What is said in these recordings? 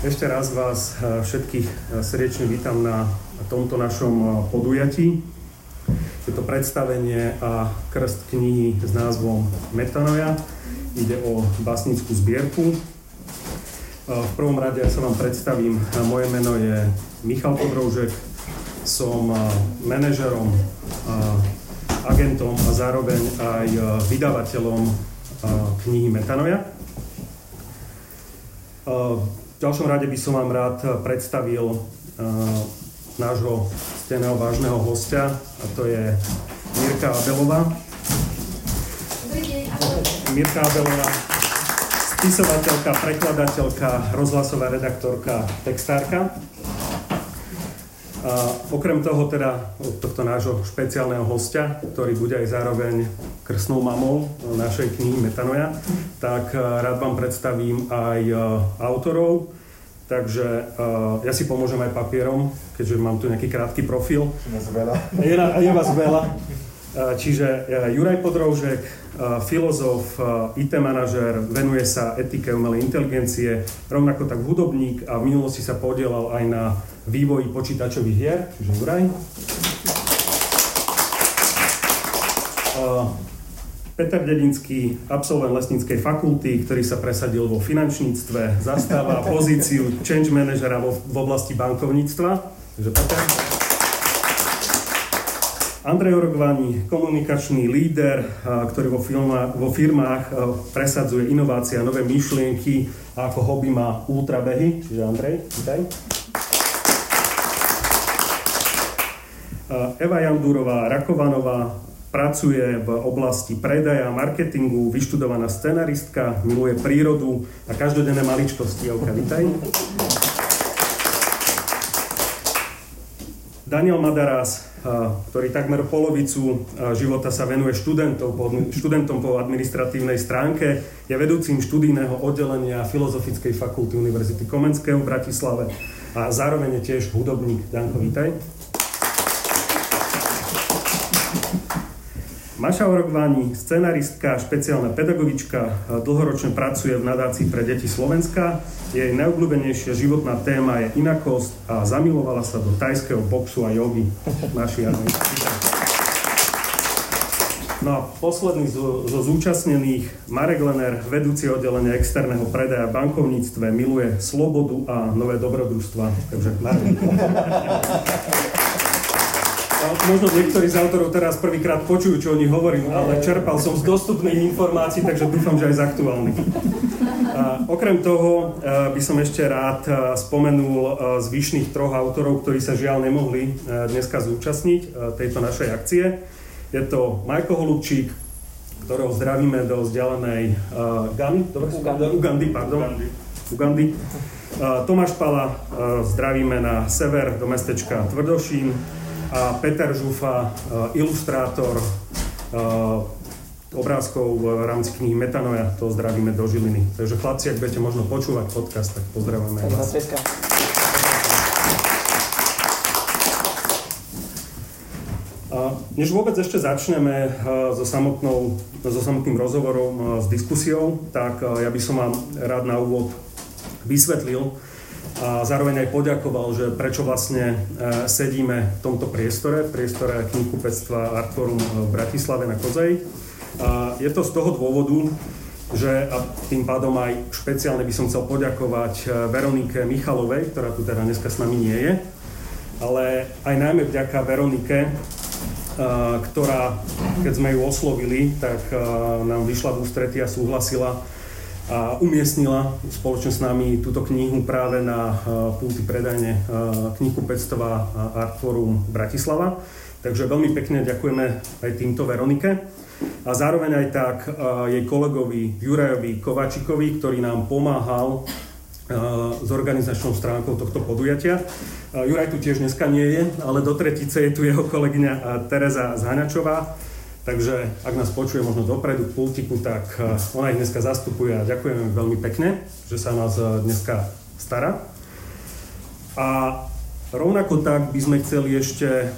Ešte raz vás eh, všetkých eh, srdečne vítam na tomto našom eh, podujatí. Je to predstavenie a krst knihy s názvom Metanoja. Ide o básnickú zbierku. V prvom rade sa vám predstavím. Moje meno je Michal Podroužek. Som manažerom, agentom a zároveň aj vydavateľom knihy Metanoja. V ďalšom rade by som vám rád predstavil uh, nášho steného vážneho hostia, a to je Mirka Abelová. Mirka Abelová, spisovateľka, prekladateľka, rozhlasová redaktorka, textárka. A okrem toho teda od tohto nášho špeciálneho hostia, ktorý bude aj zároveň krstnou mamou našej knihy Metanoja, tak eh, rád vám predstavím aj eh, autorov. Takže uh, ja si pomôžem aj papierom, keďže mám tu nejaký krátky profil. Je, je vás veľa. Uh, čiže uh, Juraj Podroužek, uh, filozof, uh, IT manažer, venuje sa etike umelej inteligencie, rovnako tak hudobník a v minulosti sa podielal aj na vývoji počítačových hier, čiže Juraj. Uh, Peter Dedinský, absolvent lesníckej fakulty, ktorý sa presadil vo finančníctve, zastáva pozíciu change managera vo, v oblasti bankovníctva. Takže Peter. Andrej Orogvani, komunikačný líder, ktorý vo, filma, vo firmách presadzuje inovácie a nové myšlienky a ako hobby má ultrabehy. Čiže Andrej, vítaj. Eva Jandurová, Rakovanová, Pracuje v oblasti predaja, marketingu, vyštudovaná scenaristka, miluje prírodu a každodenné maličkosti. Jauka, vitaj. Daniel Madaras, ktorý takmer polovicu života sa venuje študentom po, študentom po administratívnej stránke, je vedúcim študijného oddelenia Filozofickej fakulty Univerzity Komenského v Bratislave a zároveň je tiež hudobník. Danko, vítaj. Maša Orogváni, scenaristka, špeciálna pedagogička, dlhoročne pracuje v nadácii pre deti Slovenska. Jej najobľúbenejšia životná téma je inakosť a zamilovala sa do tajského boxu a jogy. Naši No a posledný zo, zo zúčastnených, Marek Lener, vedúci oddelenia externého predaja v bankovníctve, miluje slobodu a nové dobrodružstva. Takže Marek. Možno niektorí z autorov teraz prvýkrát počujú, čo o nich hovorím, ale čerpal som z dostupných informácií, takže dúfam, že aj z aktuálnych. Okrem toho e, by som ešte rád e, spomenul e, zvyšných troch autorov, ktorí sa žiaľ nemohli dneska zúčastniť tejto našej akcie. Je to Majko Holubčík, ktorého zdravíme do vzdialenej uh, Gany, dobre, Ugandy. Ugandy, pardon. Ugandy. Ugandy. Uh, Tomáš Pala uh, zdravíme na sever do mestečka Tvrdošín a Peter Žufa, eh, ilustrátor eh, obrázkov v rámci knihy Metanoja, to zdravíme do Žiliny. Takže chlapci, ak budete možno počúvať podcast, tak pozdravujeme vás. Než vôbec ešte začneme eh, so, samotnou, so samotným rozhovorom, s diskusiou, tak ja by som vám rád na úvod vysvetlil, a zároveň aj poďakoval, že prečo vlastne e, sedíme v tomto priestore, v priestore knihkupectva Artforum v Bratislave na Kozej. A je to z toho dôvodu, že a tým pádom aj špeciálne by som chcel poďakovať e, Veronike Michalovej, ktorá tu teda dneska s nami nie je, ale aj najmä vďaka Veronike, e, ktorá, keď sme ju oslovili, tak nám vyšla v ústrety a súhlasila umiestnila spoločne s nami túto knihu práve na pulty predajne knihkupectva Artforum Bratislava. Takže veľmi pekne ďakujeme aj týmto Veronike. A zároveň aj tak jej kolegovi Jurajovi Kovačikovi, ktorý nám pomáhal s organizačnou stránkou tohto podujatia. Juraj tu tiež dneska nie je, ale do tretice je tu jeho kolegyňa Tereza Zháňačová Takže ak nás počuje možno dopredu k pultiku, tak eh, ona ich dneska zastupuje a ďakujeme veľmi pekne, že sa nás eh, dneska stará. A rovnako tak by sme chceli ešte,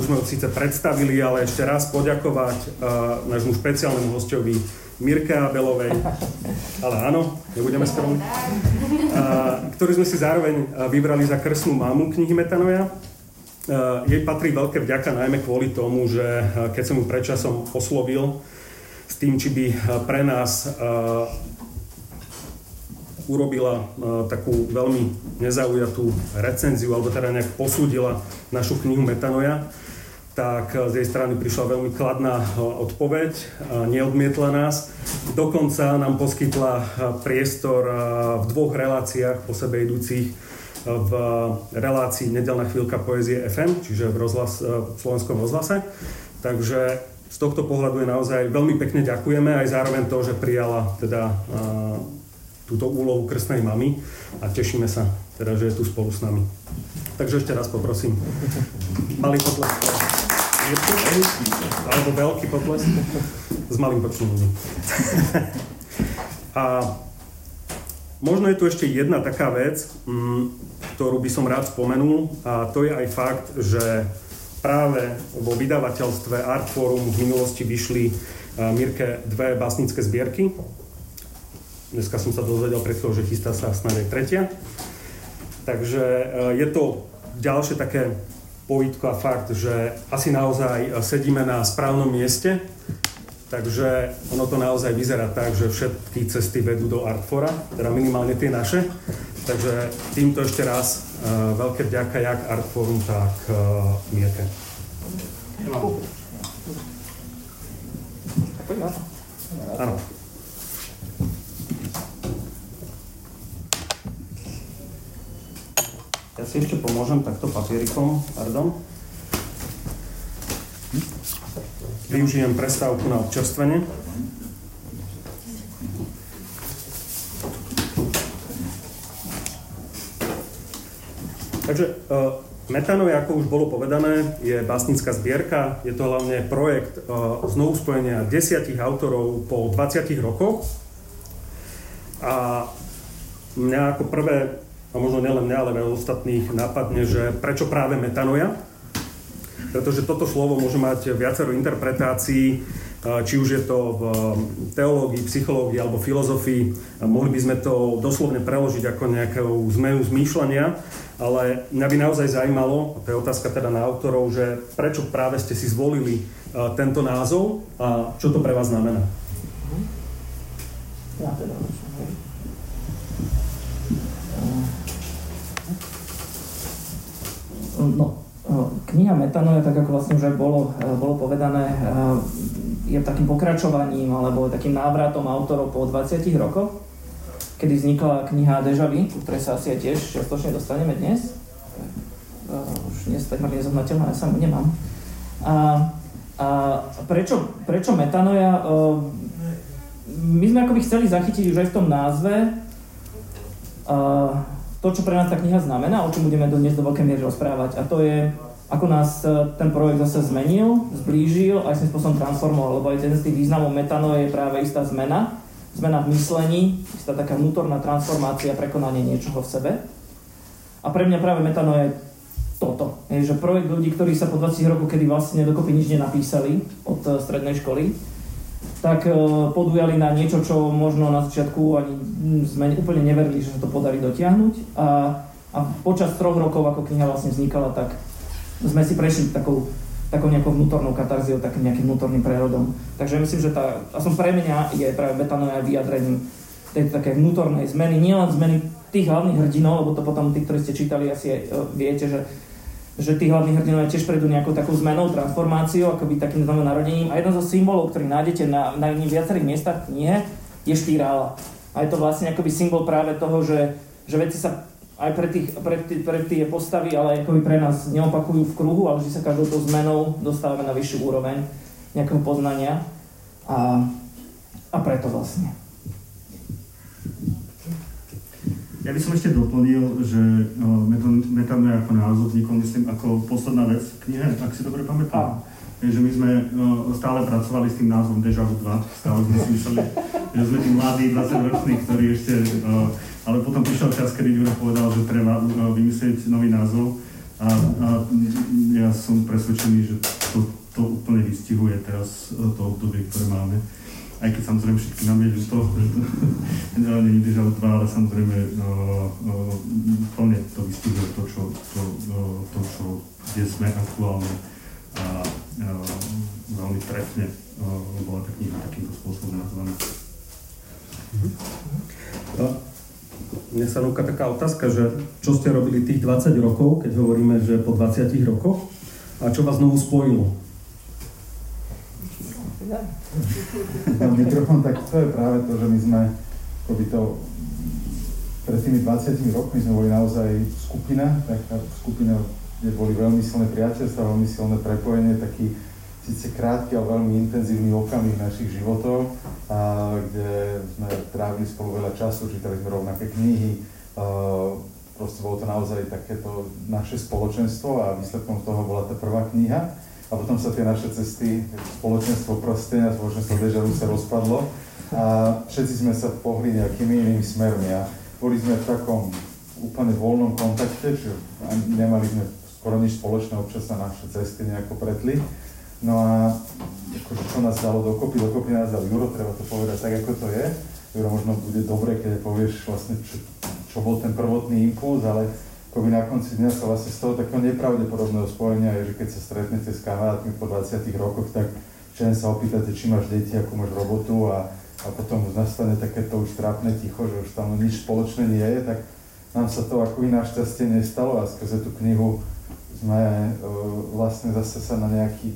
už sme ho síce predstavili, ale ešte raz poďakovať uh, nášmu špeciálnemu hostovi Mirke Abelovej, ale áno, nebudeme skromní, uh, ktorý sme si zároveň vybrali za krstnú mámu knihy Metanoja. Jej patrí veľké vďaka najmä kvôli tomu, že keď som ju predčasom oslovil s tým, či by pre nás urobila takú veľmi nezaujatú recenziu, alebo teda nejak posúdila našu knihu Metanoja, tak z jej strany prišla veľmi kladná odpoveď, neodmietla nás. Dokonca nám poskytla priestor v dvoch reláciách po sebe idúcich v relácii Nedelná chvíľka poezie FM, čiže v, rozhlas, v slovenskom rozhlase. Takže z tohto pohľadu je naozaj veľmi pekne ďakujeme, aj zároveň to, že prijala teda túto úlohu krstnej mamy a tešíme sa teda, že je tu spolu s nami. Takže ešte raz poprosím. Malý potlesk alebo veľký potlesk s malým počtom ľudí. A možno je tu ešte jedna taká vec, mm, ktorú by som rád spomenul a to je aj fakt, že práve vo vydavateľstve Artforum v minulosti vyšli Mirke dve básnické zbierky. Dneska som sa dozvedel pred chvíľou, že chystá sa snad aj tretia. Takže je to ďalšie také povítko a fakt, že asi naozaj sedíme na správnom mieste, takže ono to naozaj vyzerá tak, že všetky cesty vedú do Artfora, teda minimálne tie naše. Takže týmto ešte raz uh, veľké vďaka jak Artforum, tak uh, Mirke. Áno. Ja si ešte pomôžem takto papierikom, pardon. Využijem prestávku na občerstvenie. Takže uh, Metanov, ako už bolo povedané, je básnická zbierka. Je to hlavne projekt uh, znovu spojenia desiatich autorov po 20 rokoch. A mňa ako prvé a možno nielen mňa, ale aj ostatných napadne, že prečo práve metanoja? Pretože toto slovo môže mať viacero interpretácií, či už je to v teológii, psychológii alebo filozofii. Mohli by sme to doslovne preložiť ako nejakú zmenu zmýšľania, ale mňa by naozaj zajímalo, a to je otázka teda na autorov, že prečo práve ste si zvolili tento názov a čo to pre vás znamená? Ja teda No, eh, kniha Metanoja, tak ako vlastne už aj bolo, bolo povedané, je takým pokračovaním alebo takým návratom autorov po 20 rokoch, kedy vznikla kniha Deja Vu, ktorej sa asi aj tiež čiastočne dostaneme dnes. Už dnes takmer nezohnateľná, ja sa nemám. A, a prečo, prečo Metanoja? My sme akoby chceli zachytiť už aj v tom názve to, čo pre nás tá kniha znamená, o čom budeme dnes do veľkej miery rozprávať. A to je, ako nás ten projekt zase zmenil, zblížil, aj svojím spôsobom transformoval, lebo aj jeden z tých významov metano je práve istá zmena, zmena v myslení, istá taká vnútorná transformácia, prekonanie niečoho v sebe. A pre mňa práve metano je toto. Je, že projekt ľudí, ktorí sa po 20 rokoch, kedy vlastne dokopy nič nenapísali od e, strednej školy, tak e, podujali na niečo, čo možno na začiatku ani sme úplne neverili, že sa to podarí dotiahnuť. A, a počas troch rokov, ako kniha vlastne vznikala, tak sme si prešli takou, takou nejakou vnútornou katarziou, takým nejakým vnútorným prerodom. Takže myslím, že tá, aspoň pre mňa je práve betanové vyjadrením tej také vnútornej zmeny, nielen zmeny tých hlavných hrdinov, lebo to potom tí, ktorí ste čítali, asi aj, e, viete, že že tí hlavní hrdinovia tiež prejdú nejakou takou zmenou, transformáciou, akoby takým znamená narodením. A jeden zo symbolov, ktorý nájdete na, na viacerých miestach v knihe, je špirála. A je to vlastne akoby symbol práve toho, že, že veci sa aj pre, tých, pre, tých, pre tie postavy, ale akoby pre nás neopakujú v kruhu, ale že sa každou tou zmenou dostávame na vyššiu úroveň nejakého poznania. A, a preto vlastne. Ja by som ešte doplnil, že metano ako názov vznikol, myslím, ako posledná vec v knihe, ak si dobre pamätám. Takže my sme stále pracovali s tým názvom Deja Vu 2, stále sme si mysleli, že sme tí mladí 20-roční, ktorí ešte ale potom prišiel čas, kedy Juro povedal, že treba uh, vymyslieť nový názov a, a ja som presvedčený, že to, to úplne vystihuje teraz uh, to obdobie, ktoré máme. Aj keď samozrejme všetky nám je ľúto, že to nevydržalo dva, ale samozrejme uh, plne to vystihuje to, čo, to, to, čo kde sme aktuálne a, a veľmi trefne bola tá kniha takýmto spôsobom nazvaná. Mm-hmm mne sa núka taká otázka, že čo ste robili tých 20 rokov, keď hovoríme, že po 20 rokoch, a čo vás znovu spojilo? Na mikrofón, tak to je práve to, že my sme akoby to pred tými 20 rokmi sme boli naozaj skupina, taká skupina, kde boli veľmi silné priateľstva, veľmi silné prepojenie, taký síce krátky, ale veľmi intenzívny okamih našich životov, a, kde sme trávili spolu veľa času, čítali sme rovnaké knihy, a, proste bolo to naozaj takéto naše spoločenstvo a výsledkom toho bola tá prvá kniha. A potom sa tie naše cesty, spoločenstvo prostenia, spoločenstvo Dežaru sa rozpadlo a všetci sme sa pohli nejakými inými smermi a boli sme v takom úplne voľnom kontakte, čiže nemali sme skoro nič spoločné, občas sa naše cesty nejako pretli. No a akože čo nás dalo dokopy, dokopy nás dal Juro, treba to povedať tak, ako to je. Juro, možno bude dobre, keď povieš vlastne, čo, čo bol ten prvotný impuls, ale akoby na konci dňa sa vlastne z toho takého nepravdepodobného spojenia je, že keď sa stretnete s kamarátmi po 20 rokoch, tak všem sa opýtate, či máš deti, akú máš robotu a, a potom už nastane takéto už trápne ticho, že už tam nič spoločné nie je, tak nám sa to ako iná šťastie nestalo a skrze tú knihu sme e, vlastne zase sa na nejaký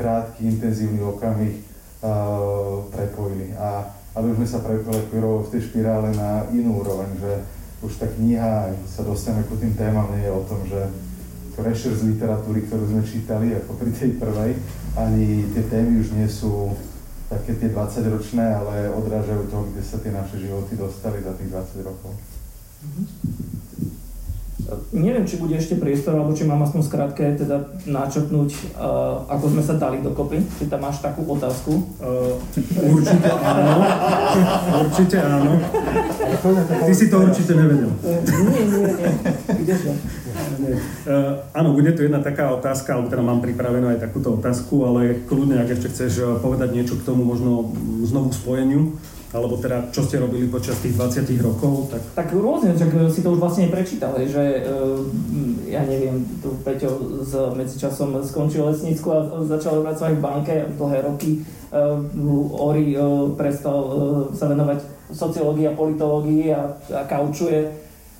krátky, intenzívny okamih uh, prepojili. A aby sme sa prepojili v tej špirále na inú úroveň, že už tá kniha, sa dostaneme ku tým témam, nie je o tom, že prešer z literatúry, ktorú sme čítali ako pri tej prvej, ani tie témy už nie sú také tie 20-ročné, ale odrážajú to, kde sa tie naše životy dostali za tých 20 rokov. Mm-hmm. Neviem, či bude ešte priestor, alebo či mám aspoň skrátke teda načrtnúť, uh, ako sme sa dali dokopy. Či tam máš takú otázku? Uh, určite áno. určite áno. Ty si to určite nevedel. Uh, nie, nie, nie. Uh, áno, bude to jedna taká otázka, alebo teda mám pripravenú aj takúto otázku, ale kľudne, ak ešte chceš povedať niečo k tomu možno znovu spojeniu, alebo teda čo ste robili počas tých 20 rokov? Tak, tak rôzne, že si to už vlastne prečítal, že uh, ja neviem, tu Peťo s medzičasom skončil lesnícku a začal pracovať v banke dlhé roky. Uh, Ori prestal sa venovať sociológii a politológii a, a kaučuje.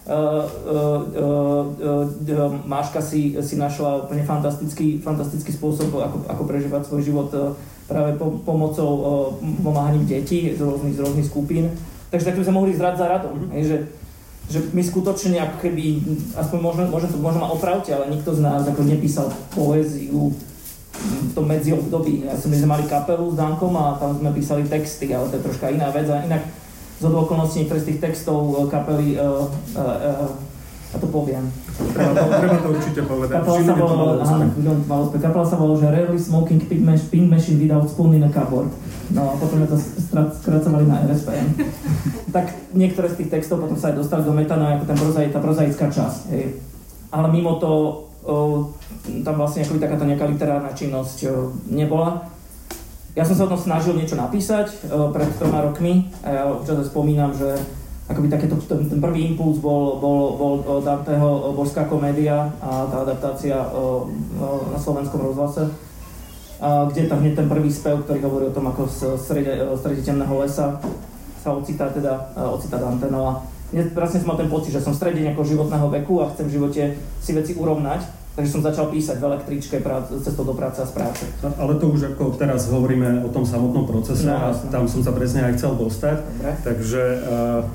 Uh, uh, uh, Máška si, si našla úplne fantastický, fantastický spôsob, ako, ako prežívať svoj život práve po, pomocou pomáhaním detí z rôznych, z rôznych skupín. Takže tak by sme mohli zrať za radom. Mm-hmm. Hej, že, že my skutočne ako keby, aspoň možno, možno, možno ma opravte, ale nikto z nás ako nepísal poéziu v tom medzi období. Ja som, my sme mali kapelu s Dankom a tam sme písali texty, ale to je troška iná vec. A inak z okolností niektoré z tých textov kapely uh, uh, uh, a to. Treba to, treba to určite povedať. Kapela sa volala, kapela sa volala, že Rarely Smoking Mach- Pink Machine Without Spoon in a Cupboard. No a potom to skracovali na RSPM. tak niektoré z tých textov potom sa aj dostali do metana, ako ten prozaj, tá prozaická časť. Hej. Ale mimo to, o, tam vlastne akoby takáto nejaká literárna činnosť o, nebola. Ja som sa o tom snažil niečo napísať o, pred troma rokmi a ja občas spomínam, že akoby takéto, ten, prvý impuls bol, bol, bol Danteho Božská komédia a tá adaptácia o, na slovenskom rozhlase, kde tam hneď ten prvý spev, ktorý hovorí o tom, ako z strede, strede temného lesa sa ocitá teda, ocitá Dante. No a presne som mal ten pocit, že som v strede nejakého životného veku a chcem v živote si veci urovnať, Takže som začal písať v električke prác, cestou do práce a z práce. Ale to už ako teraz hovoríme o tom samotnom procese no, a tam som sa presne aj chcel dostať. Dobre. Takže uh,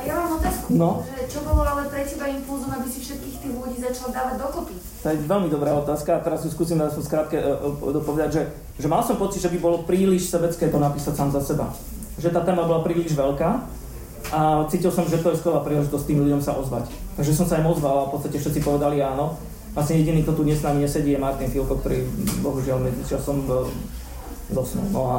a ja mám otázku, no. že čo bolo ale pre teba impulzom, aby si všetkých tých ľudí začal dávať dokopy? To je veľmi dobrá otázka a teraz ju skúsim na skrátke uh, dopovedať, že, že mal som pocit, že by bolo príliš sebecké to napísať sám za seba. Že tá téma bola príliš veľká a cítil som, že to je skvelá príležitosť tým ľuďom sa ozvať. Takže som sa aj ozval a v podstate všetci povedali áno. Vlastne jediný, kto tu dnes s nami nesedí, je Martin Filko, ktorý bohužiaľ medzičasom zosnul. No a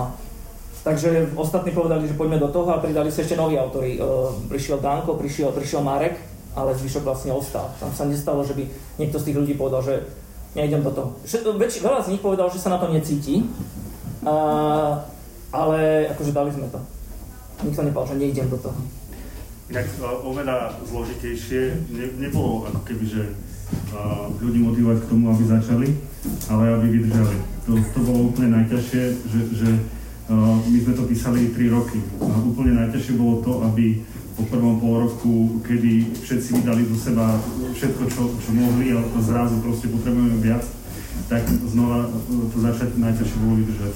Takže ostatní povedali, že poďme do toho a pridali sa ešte noví autory. Uh, prišiel Danko, prišiel, prišiel Marek, ale zvyšok vlastne ostal. Tam sa nestalo, že by niekto z tých ľudí povedal, že nejdem do toho. Väč, veľa z nich povedal, že sa na to necíti, uh, ale akože dali sme to. Nikto nepovedal, že nejdem do toho. Inak oveľa zložitejšie, ne, nebolo ako keby, že ľudí motivovať k tomu, aby začali, ale aby vydržali. To, to bolo úplne najťažšie, že, že my sme to písali 3 roky. A úplne najťažšie bolo to, aby po prvom pol roku, kedy všetci vydali do seba všetko, čo, čo mohli a zrazu proste potrebujeme viac, tak znova to začať najťažšie bolo vydržať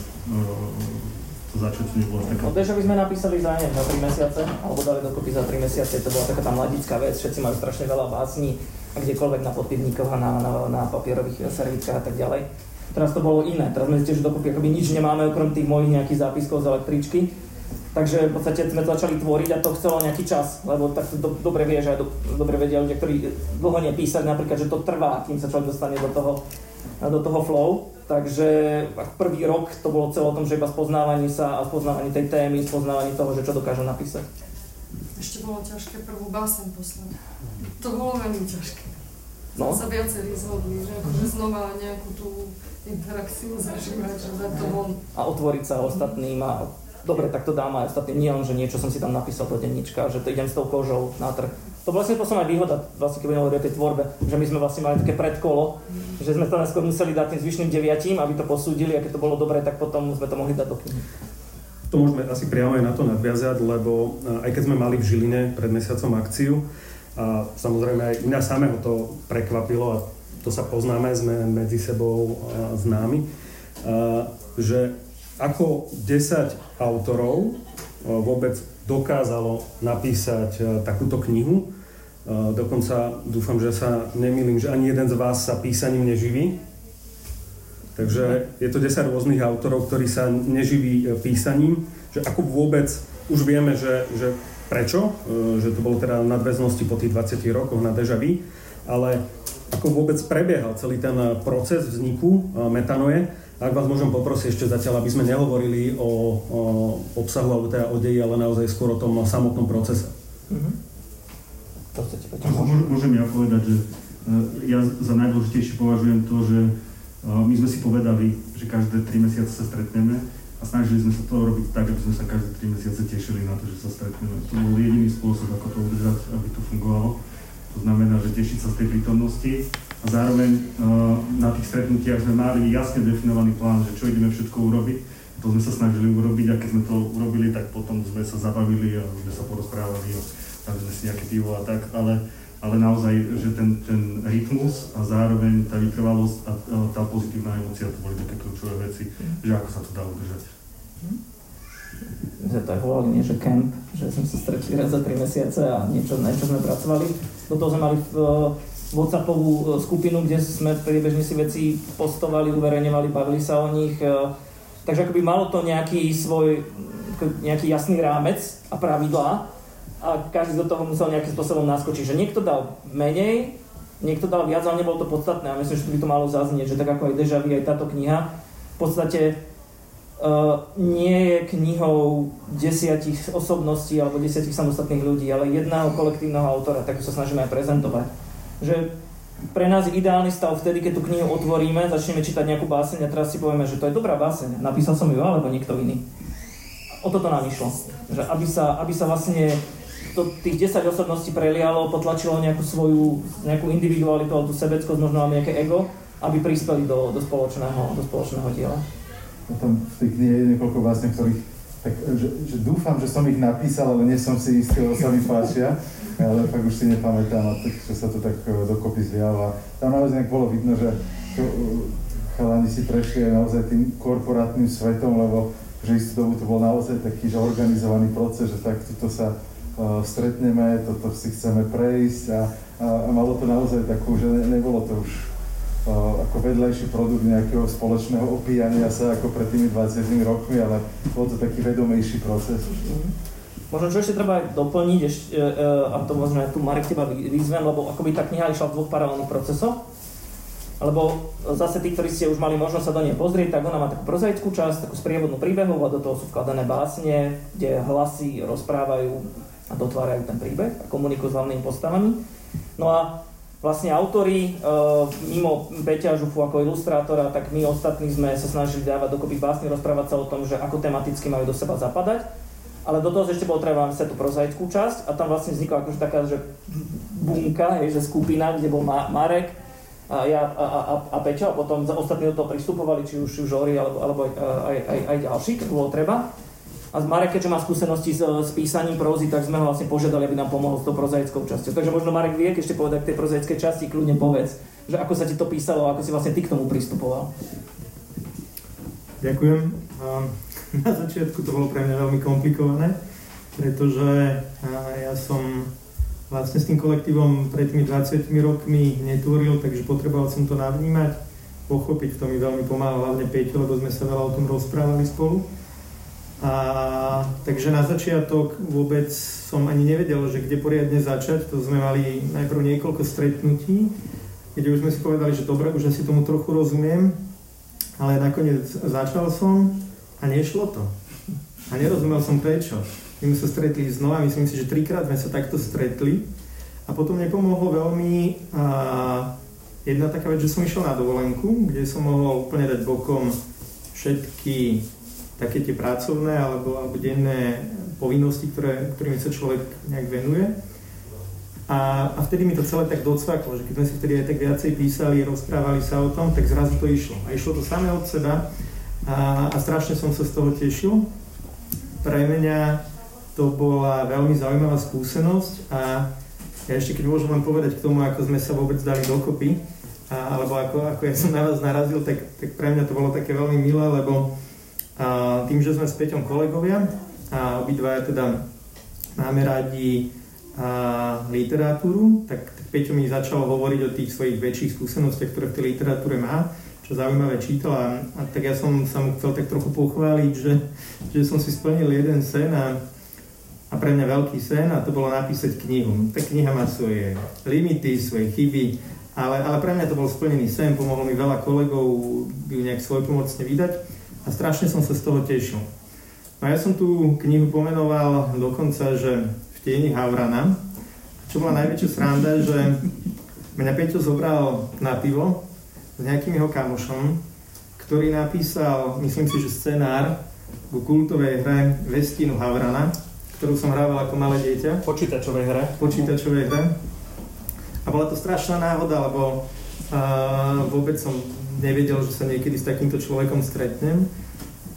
to začať nebolo také. No by sme napísali za, za 3 mesiace, alebo dali dokopy za 3 mesiace, to bola taká tá mladická vec, všetci majú strašne veľa básní, kdekoľvek na podpivníkoch a na, na, na papierových servitkách a tak ďalej. Teraz to bolo iné, teraz sme zistili, že dokopy akoby nič nemáme okrem tých mojich nejakých zápiskov z električky. Takže v podstate sme to začali tvoriť a to chcelo nejaký čas, lebo tak do, dobre vieš, aj do, dobre vedia ľudia, ktorí dlho nepísali napríklad, že to trvá, kým sa človek dostane do toho, do toho flow. Takže prvý rok to bolo celé o tom, že iba spoznávanie sa a spoznávanie tej témy, spoznávanie toho, že čo dokážu napísať. Ešte bolo ťažké prvú básen poslať. To bolo veľmi ťažké. No. Sa viacerí zhodli, že akože znova nejakú tú interakciu zažívať, že dať to von. A otvoriť sa ostatným a dobre, tak to dám aj ostatným. Nie len, že niečo som si tam napísal do denníčka, že to idem s tou kožou na trh to vlastne potom aj výhoda, vlastne keď budeme hovoriť o tej tvorbe, že my sme vlastne mali také predkolo, že sme to najskôr museli dať tým zvyšným deviatím, aby to posúdili a keď to bolo dobré, tak potom sme to mohli dať do knihy. To môžeme asi priamo aj na to nadviazať, lebo aj keď sme mali v Žiline pred mesiacom akciu, a samozrejme aj mňa samého to prekvapilo a to sa poznáme, sme medzi sebou známi, že ako 10 autorov vôbec dokázalo napísať takúto knihu, Dokonca dúfam, že sa nemýlim, že ani jeden z vás sa písaním neživí. Takže je to 10 rôznych autorov, ktorí sa neživí e, písaním. Že ako vôbec už vieme, že, že prečo, e, že to bolo teda nadväznosti po tých 20 rokoch na Deja ale ako vôbec prebiehal celý ten proces vzniku e, metanoje. Ak vás môžem poprosiť ešte zatiaľ, aby sme nehovorili o, o obsahu alebo teda o deji, ale naozaj skôr o tom samotnom procese. Mm-hmm. To chcete Môžem ja povedať, že e, ja za najdôležitejšie považujem to, že my sme si povedali, že každé 3 mesiace sa stretneme a snažili sme sa to robiť tak, aby sme sa každé 3 mesiace tešili na to, že sa stretneme. To bol jediný spôsob, ako to udržať, aby to fungovalo. To znamená, že tešiť sa z tej prítomnosti a zároveň e, na tých stretnutiach sme mali jasne definovaný plán, že čo ideme všetko urobiť. To sme sa snažili urobiť a keď sme to urobili, tak potom sme sa zabavili a sme sa porozprávali dali sme si nejaké pivo a tak, ale, ale naozaj, že ten, ten rytmus a zároveň tá vytrvalosť a tá pozitívna emocia, to boli také kľúčové veci, že ako sa to dá udržať. Sme to aj volali, nie, že camp, že sme sa stretli raz za 3 mesiace a niečo, niečo sme pracovali. Do toho sme mali v, WhatsAppovú e, skupinu, kde sme priebežne si veci postovali, uverejňovali, bavili sa o nich. E, takže akoby malo to nejaký svoj, nejaký jasný rámec a pravidlá, a každý do toho musel nejakým spôsobom naskočiť. Že niekto dal menej, niekto dal viac, ale nebolo to podstatné. A myslím, že by to malo zaznieť, že tak ako aj Deja aj táto kniha, v podstate nie je knihou desiatich osobností alebo desiatich samostatných ľudí, ale jedného kolektívneho autora, tak sa snažíme aj prezentovať. Že pre nás je ideálny stav vtedy, keď tú knihu otvoríme, začneme čítať nejakú báseň a teraz si povieme, že to je dobrá báseň. Napísal som ju alebo niekto iný. O toto nám išlo. Že aby sa, aby sa vlastne to tých 10 osobností prelialo, potlačilo nejakú svoju, nejakú individualitu alebo tú sebeckosť, možno aj nejaké ego, aby prispeli do, do, spoločného, do spoločného diela. Potom v tej knihe niekoľko vlastne, ktorých tak, že, že dúfam, že som ich napísal, ale nie som si istý, lebo sa mi páčia, ale fakt už si nepamätám, tak, že sa to tak e, dokopy zlialo. Tam naozaj bolo vidno, že to, e, chalani si prešli aj naozaj tým korporátnym svetom, lebo že istú dobu to bol naozaj taký že organizovaný proces, že tak to sa stretneme, toto si chceme prejsť a, a, a malo to naozaj takú, že ne, nebolo to už uh, ako vedlejší produkt nejakého spoločného opíjania sa ako pred tými 20 rokmi, ale bol to taký vedomejší proces. Možno čo ešte treba doplniť, ešte, uh, a to možno aj tu Marek teba vyzvem, lebo akoby tá kniha išla v dvoch paralelných procesoch. Lebo zase tí, ktorí ste už mali možnosť sa do nej pozrieť, tak ona má takú prozaickú časť, takú sprievodnú príbehov a do toho sú vkladané básne, kde hlasy rozprávajú a dotvárajú ten príbeh a komunikujú s hlavnými postavami. No a vlastne autori, e, mimo Peťa Žufu ako ilustrátora, tak my ostatní sme sa snažili dávať dokopy básne, rozprávať sa o tom, že ako tematicky majú do seba zapadať. Ale do toho ešte bolo treba sa tú prozaickú časť a tam vlastne vznikla akože taká, že bunka, hej, že skupina, kde bol Ma- Marek, a ja a, a, a Peťo a potom ostatní do toho pristupovali, či už, už Ori alebo, alebo aj, aj, aj, aj ďalší, bolo treba. A Marek, keďže má skúsenosti s, s písaním prózy, tak sme ho vlastne požiadali, aby nám pomohol s tou prozaickou časťou. Takže možno Marek vie, ešte povedať k tej prozaickej časti, kľudne povedz, že ako sa ti to písalo, ako si vlastne ty k tomu pristupoval. Ďakujem. Na začiatku to bolo pre mňa veľmi komplikované, pretože ja som vlastne s tým kolektívom pred tými 20 rokmi netvoril, takže potreboval som to navnímať, pochopiť, to mi veľmi pomáhal hlavne Peťo, lebo sme sa veľa o tom rozprávali spolu. A, takže na začiatok vôbec som ani nevedel, že kde poriadne začať. To sme mali najprv niekoľko stretnutí, kde už sme si povedali, že dobre, už asi tomu trochu rozumiem, ale nakoniec začal som a nešlo to. A nerozumel som prečo. My sme sa stretli znova, myslím si, že trikrát sme sa takto stretli. A potom mi pomohlo veľmi a, jedna taká vec, že som išiel na dovolenku, kde som mohol úplne dať bokom všetky také tie pracovné alebo, alebo denné povinnosti, ktoré, ktorými sa človek nejak venuje. A, a vtedy mi to celé tak docvaklo, že keď sme si vtedy aj tak viacej písali, rozprávali sa o tom, tak zrazu to išlo. A išlo to samé od seba a, a strašne som sa z toho tešil. Pre mňa to bola veľmi zaujímavá skúsenosť a ja ešte keď môžem len povedať k tomu, ako sme sa vôbec dali dokopy, a, alebo ako, ako ja som na vás narazil, tak, tak pre mňa to bolo také veľmi milé, lebo a tým, že sme s Peťom kolegovia a obidvaja teda máme radi a literatúru, tak, tak Peťo mi začal hovoriť o tých svojich väčších skúsenostiach, ktoré v tej literatúre má, čo zaujímavé čítal a, a tak ja som sa mu chcel tak trochu pochváliť, že, že som si splnil jeden sen a, a pre mňa veľký sen a to bolo napísať knihu. Tá kniha má svoje limity, svoje chyby, ale, ale pre mňa to bol splnený sen, pomohlo mi veľa kolegov ju nejak svojpomocne vydať a strašne som sa z toho tešil. No ja som tú knihu pomenoval dokonca, že v tieni Havrana, čo bola najväčšia sranda, že mňa Peťo zobral na pivo s nejakým jeho kamošom, ktorý napísal, myslím si, že scenár ku kultovej hre Vestínu Havrana, ktorú som hrával ako malé dieťa. Počítačovej hre. Počítačovej hre. A bola to strašná náhoda, lebo uh, vôbec som nevedel, že sa niekedy s takýmto človekom stretnem.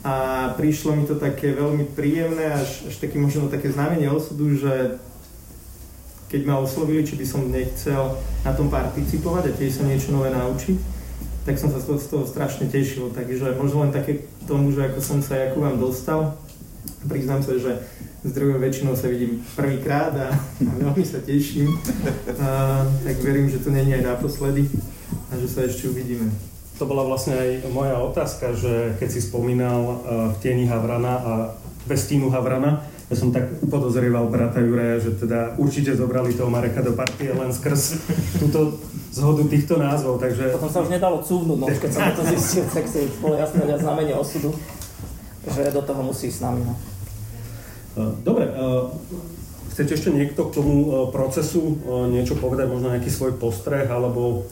A prišlo mi to také veľmi príjemné, až, až také možno také znamenie osudu, že keď ma oslovili, či by som nechcel na tom participovať a tiež sa niečo nové naučiť, tak som sa z toho, z toho strašne tešil. Takže možno len také tomu, že ako som sa ako vám dostal. Priznám sa, že s druhou väčšinou sa vidím prvýkrát a veľmi sa teším. A, tak verím, že to není aj naposledy a že sa ešte uvidíme. To bola vlastne aj moja otázka, že keď si spomínal uh, v tieni Havrana a Vestínu Havrana, ja som tak podozrieval brata Juraja, že teda určite zobrali toho Mareka do partie len skrz túto zhodu týchto názvov, takže... Potom sa už nedalo cúvnuť, no keď som to zistil, tak si bolo jasné znamenie osudu, že do toho musí s nami. No. Uh, dobre, uh, chcete ešte niekto k tomu procesu niečo povedať, možno nejaký svoj postreh, alebo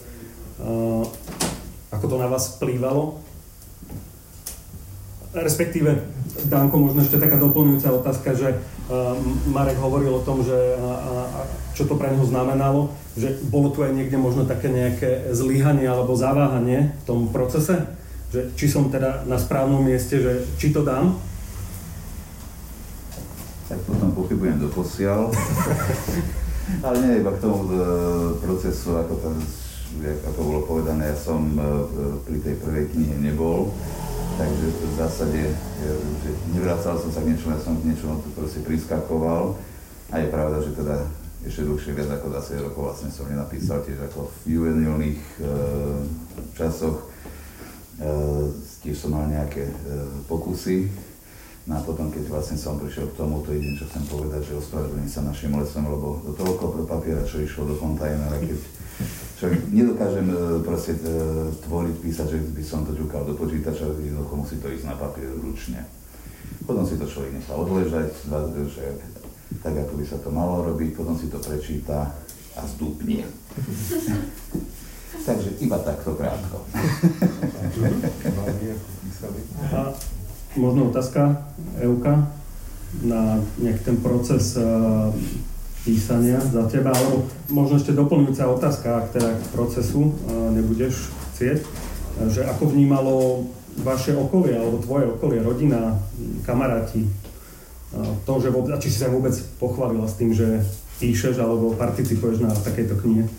ako to na vás vplývalo? Respektíve, Danko, možno ešte taká doplňujúca otázka, že uh, Marek hovoril o tom, že uh, čo to pre neho znamenalo, že bolo tu aj niekde možno také nejaké zlyhanie alebo zaváhanie v tom procese, že či som teda na správnom mieste, že či to dám? Tak potom pochybujem do posiaľ. Ale nie iba k tomu e, procesu, ako to ako bolo povedané, ja som e, pri tej prvej knihe nebol, takže v zásade že nevracal som sa k niečomu, ja som k niečomu proste priskakoval a je pravda, že teda ešte dlhšie, viac ako 20 rokov vlastne som nenapísal tiež ako v juvenilných e, časoch. E, tiež som mal nejaké e, pokusy. No a potom, keď vlastne som prišiel k tomu, to jedine, čo chcem povedať, že ospravedlním sa našim lesom, lebo do toľko papiera, čo išlo do kontajnera, keď čo nedokážem e, proste e, tvoriť, písať, že by som to ťukal do počítača, jednoducho musí to ísť na papier ručne. Potom si to človek nechá odležať, že tak, ako by sa to malo robiť, potom si to prečíta a zdupne. Takže iba takto krátko. možno otázka, Euka, na nejaký ten proces písania za teba, alebo možno ešte doplňujúca otázka, ak teda k procesu nebudeš chcieť, že ako vnímalo vaše okolie, alebo tvoje okolie, rodina, kamaráti, to, že vôbec, či si sa vôbec pochválila s tým, že píšeš alebo participuješ na takejto knihe?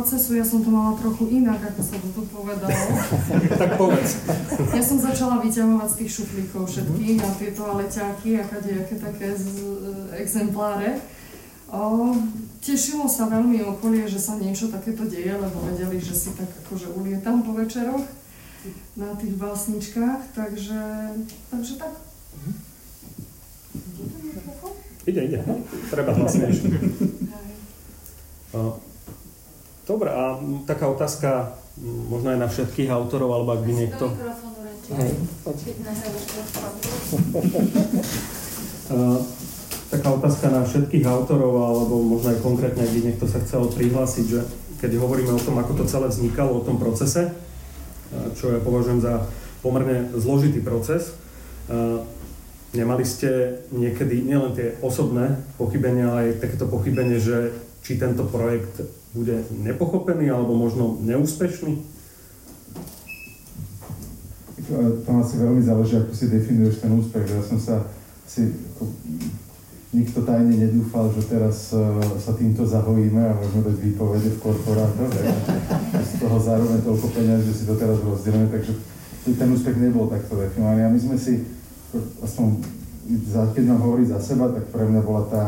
Procesu ja som to mala trochu inak, ako sa to povedalo. tak povedz. Ja som začala vyťahovať z tých šuflíkov všetkých a tieto aleťáky a kadejaké také z, e, exempláre. O, tešilo sa veľmi okolie, že sa niečo takéto deje, lebo vedeli, že si tak akože ulietam po večeroch na tých básničkách, takže, takže tak. Ide, ide. Treba hlasnejšie. Dobre, a taká otázka možno aj na všetkých autorov, alebo ak by niekto... Hej, taká otázka na všetkých autorov, alebo možno aj konkrétne, ak by niekto sa chcel prihlásiť, že keď hovoríme o tom, ako to celé vznikalo, o tom procese, čo ja považujem za pomerne zložitý proces, nemali ste niekedy nielen tie osobné pochybenia, ale aj takéto pochybenie, že či tento projekt bude nepochopený alebo možno neúspešný? To asi veľmi záleží, ako si definuješ ten úspech. Ja som sa si nikto tajne nedúfal, že teraz uh, sa týmto zahojíme a môžeme dať výpovede v korporátoch. Z toho zároveň toľko peniazí, že si to teraz rozdielime, takže ten úspech nebol takto definovaný. A my sme si, aspoň keď mám hovoriť za seba, tak pre mňa bola tá,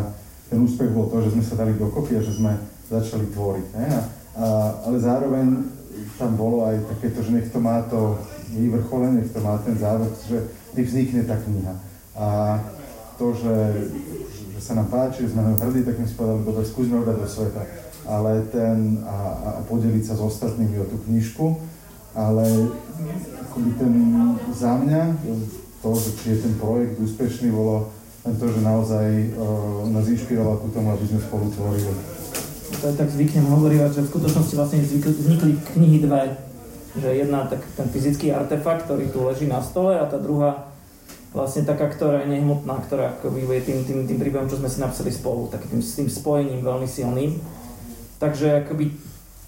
ten úspech bol to, že sme sa dali dokopy a že sme začali tvoriť. Ne? A, a, ale zároveň tam bolo aj takéto, že nech to má to vyvrcholenie, nech to má ten záver, že nech vznikne tá kniha. A to, že, že sa nám páči, že sme nám hrdí, tak my si povedali, dobre, skúsme ho dať do sveta. Ale ten, a, a podeliť sa s ostatnými o tú knižku, ale akoby ten za mňa, to, že či je ten projekt úspešný, bolo len to, že naozaj uh, nás inšpiroval ku tomu, aby sme spolu tvorili to je tak zvyknem hovoriť, že v skutočnosti vlastne vznikli knihy dve. Že jedna tak ten fyzický artefakt, ktorý tu leží na stole a tá druhá vlastne taká, ktorá je nehmotná, ktorá ako je tým, tým, tým príbehom, čo sme si napísali spolu, takým s tým spojením veľmi silným. Takže akoby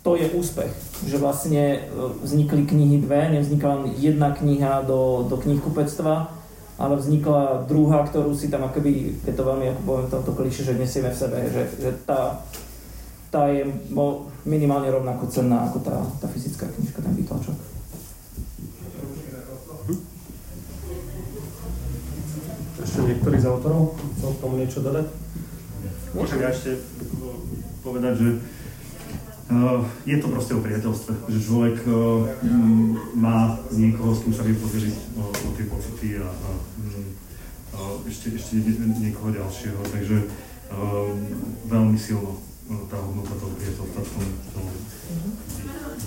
to je úspech, že vlastne e, vznikli knihy dve, nevznikla len jedna kniha do, do knihkupectva, ale vznikla druhá, ktorú si tam akoby, je to veľmi, ako poviem to, to kliše, že nesieme v sebe, že, že tá, tá je minimálne rovnako cenná ako tá, tá fyzická knižka, ten výtlačok. Ešte niektorý z autorov chcel k tomu niečo dodať? Môžem ja ešte povedať, že je to proste o priateľstve, že človek uh, má niekoho, s kým sa vie podeliť o, o tie pocity a, a uh, ešte, ešte niekoho ďalšieho, takže veľmi silno No, tá hodnota toho priateľstva v tom, to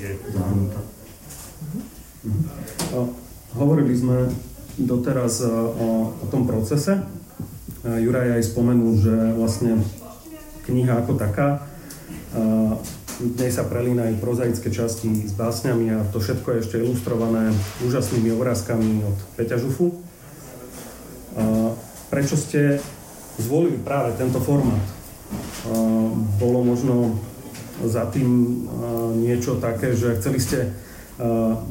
je zahrnutá. Hovorili sme doteraz o, o tom procese. Juraj aj spomenul, že vlastne kniha ako taká, v nej sa prelínajú prozaické časti s básňami a to všetko je ešte ilustrované úžasnými obrázkami od Peťa Žufu. Prečo ste zvolili práve tento formát? bolo možno za tým niečo také, že chceli ste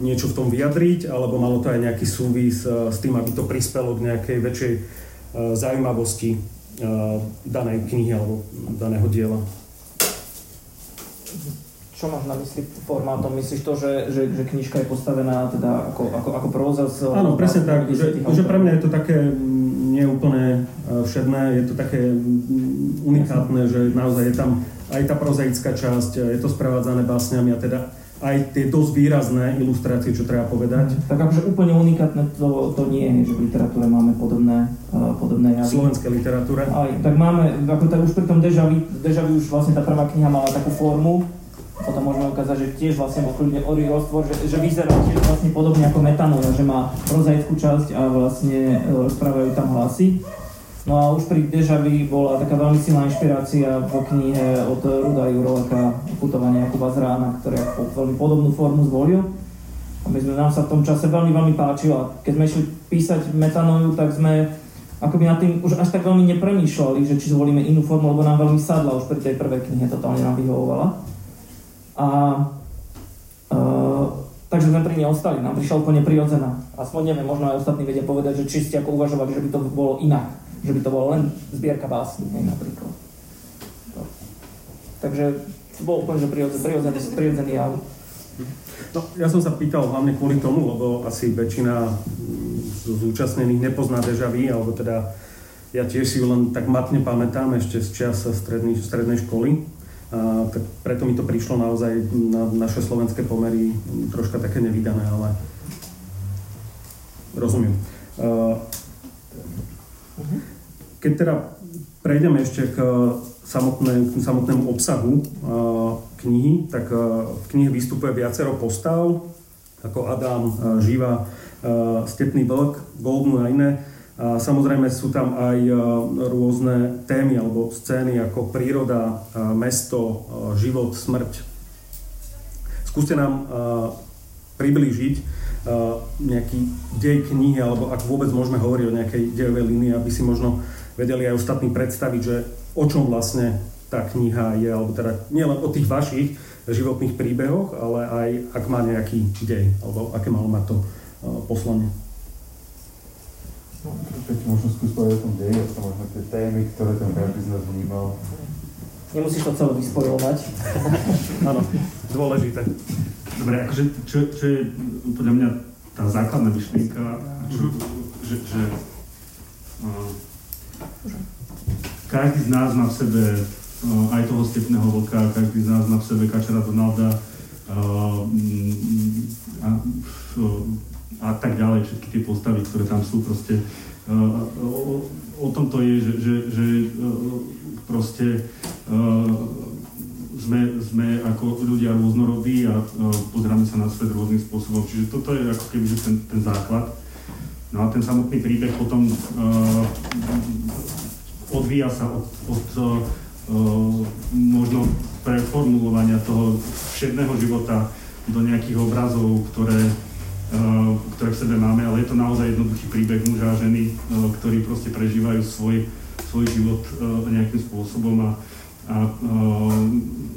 niečo v tom vyjadriť, alebo malo to aj nejaký súvis s tým, aby to prispelo k nejakej väčšej zaujímavosti danej knihy alebo daného diela. Čo máš na mysli formátom? Myslíš to, že, že, že knižka je postavená teda ako, ako, ako próza? Z, Áno, presne tak, že, že pre mňa je to také nie úplne všedné, je to také unikátne, že naozaj je tam aj tá prozaická časť, je to sprevádzané básňami a teda aj tie dosť výrazné ilustrácie, čo treba povedať. Tak akože úplne unikátne to, to nie je, že v literatúre máme podobné, uh, podobné javy. Slovenskej literatúre? Aj, tak máme, ako tak už pri tom Dežavi, Dežavi už vlastne tá prvá kniha mala takú formu, potom môžeme ukázať, že tiež vlastne bol kľudne orý roztvor, že, že vyzerá tiež vlastne podobne ako metanol, že má prozaickú časť a vlastne e, rozprávajú tam hlasy. No a už pri Dežavi bola taká veľmi silná inšpirácia v knihe od Ruda Juroláka Putovanie Jakuba Zrána, ktorý veľmi podobnú formu zvolil. A my sme, nám sa v tom čase veľmi, veľmi páčilo. Keď sme išli písať metanoju, tak sme akoby nad tým už až tak veľmi nepremýšľali, že či zvolíme inú formu, lebo nám veľmi sadla už pri tej prvej knihe, totálne nám vyhovovala. A uh, takže sme pri nej ostali, nám prišla úplne prirodzená. Aspoň neviem, možno aj ostatní vedia povedať, že či ste ako uvažovali, že by to bolo inak, že by to bolo len zbierka básni, napríklad. Takže to bol úplne že prirodzený, prirodzený jav. No, ja som sa pýtal hlavne kvôli tomu, lebo asi väčšina z zúčastnených nepozná deja vu, alebo teda ja tiež si len tak matne pamätám ešte z čas strednej, strednej školy. Preto mi to prišlo naozaj na naše slovenské pomery troška také nevydané, ale rozumiem. Keď teda prejdeme ešte k samotné, samotnému obsahu knihy, tak v knihe vystupuje viacero postav, ako Adam, Živa, Stepný vlk, Goldnu a iné. Samozrejme sú tam aj rôzne témy alebo scény ako príroda, mesto, život, smrť. Skúste nám priblížiť nejaký dej knihy, alebo ak vôbec môžeme hovoriť o nejakej dejovej línii, aby si možno vedeli aj ostatní predstaviť, že o čom vlastne tá kniha je, alebo teda nielen o tých vašich životných príbehoch, ale aj ak má nejaký dej, alebo aké malo mať to poslanie. No, možno skúsiť povedať o tom deji, a možno tie témy, ktoré ten nás vnímal. Nemusíš to celé vyspojovať. Áno, dôležité. Dobre, akože čo, čo je podľa mňa tá základná myšlienka, čo, že, že uh, každý z nás má v sebe uh, aj toho stepného vlka, každý z nás má v sebe kačera Donalda uh, a, uh, a tak ďalej, všetky tie postavy, ktoré tam sú proste. Uh, o, o tom to je, že, že, že uh, proste uh, sme, sme ako ľudia rôznorodí a pozeráme sa na svet rôznym spôsobom. Čiže toto je ako keby ten, ten základ. No a ten samotný príbeh potom odvíja sa od, od možno preformulovania toho všedného života do nejakých obrazov, ktoré, ktoré v sebe máme, ale je to naozaj jednoduchý príbeh muža a ženy, uh, ktorí proste prežívajú svoj, svoj život uh, nejakým spôsobom a, a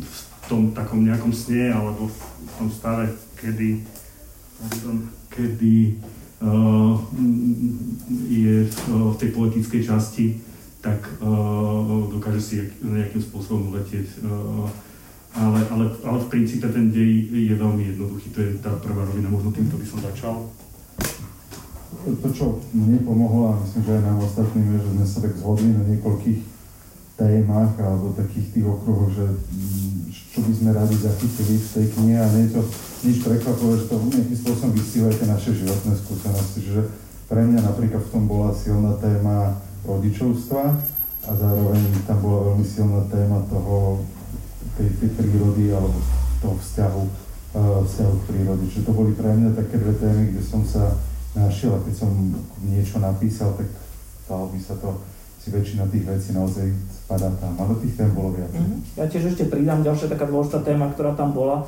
v tom takom nejakom sne alebo v tom stave, kedy, kedy je v tej poetickej časti tak dokáže si nejakým spôsobom uletieť. Ale, ale, ale v princípe ten dej je veľmi jednoduchý, to je tá prvá rovina, možno týmto by som začal. To, čo mne pomohlo, a myslím, že aj nám ostatným, je, že sme sa tak zhodli na niekoľkých témach alebo takých tých okruhoch, že mm, čo by sme radi zachytili v tej knihe a nie je to nič prekvapové, že to nejakým spôsobom vystívajú tie naše životné skúsenosti. Čiže pre mňa napríklad v tom bola silná téma rodičovstva a zároveň tam bola veľmi silná téma toho, tej, tej prírody alebo toho vzťahu, uh, vzťahu k prírode. Čiže to boli pre mňa také dve témy, kde som sa našiel a keď som niečo napísal, tak stalo by sa to, si väčšina tých vecí naozaj spadá tam, ale tých tém bolo viac. Mm-hmm. Ja tiež ešte pridám ďalšia taká dôležitá téma, ktorá tam bola,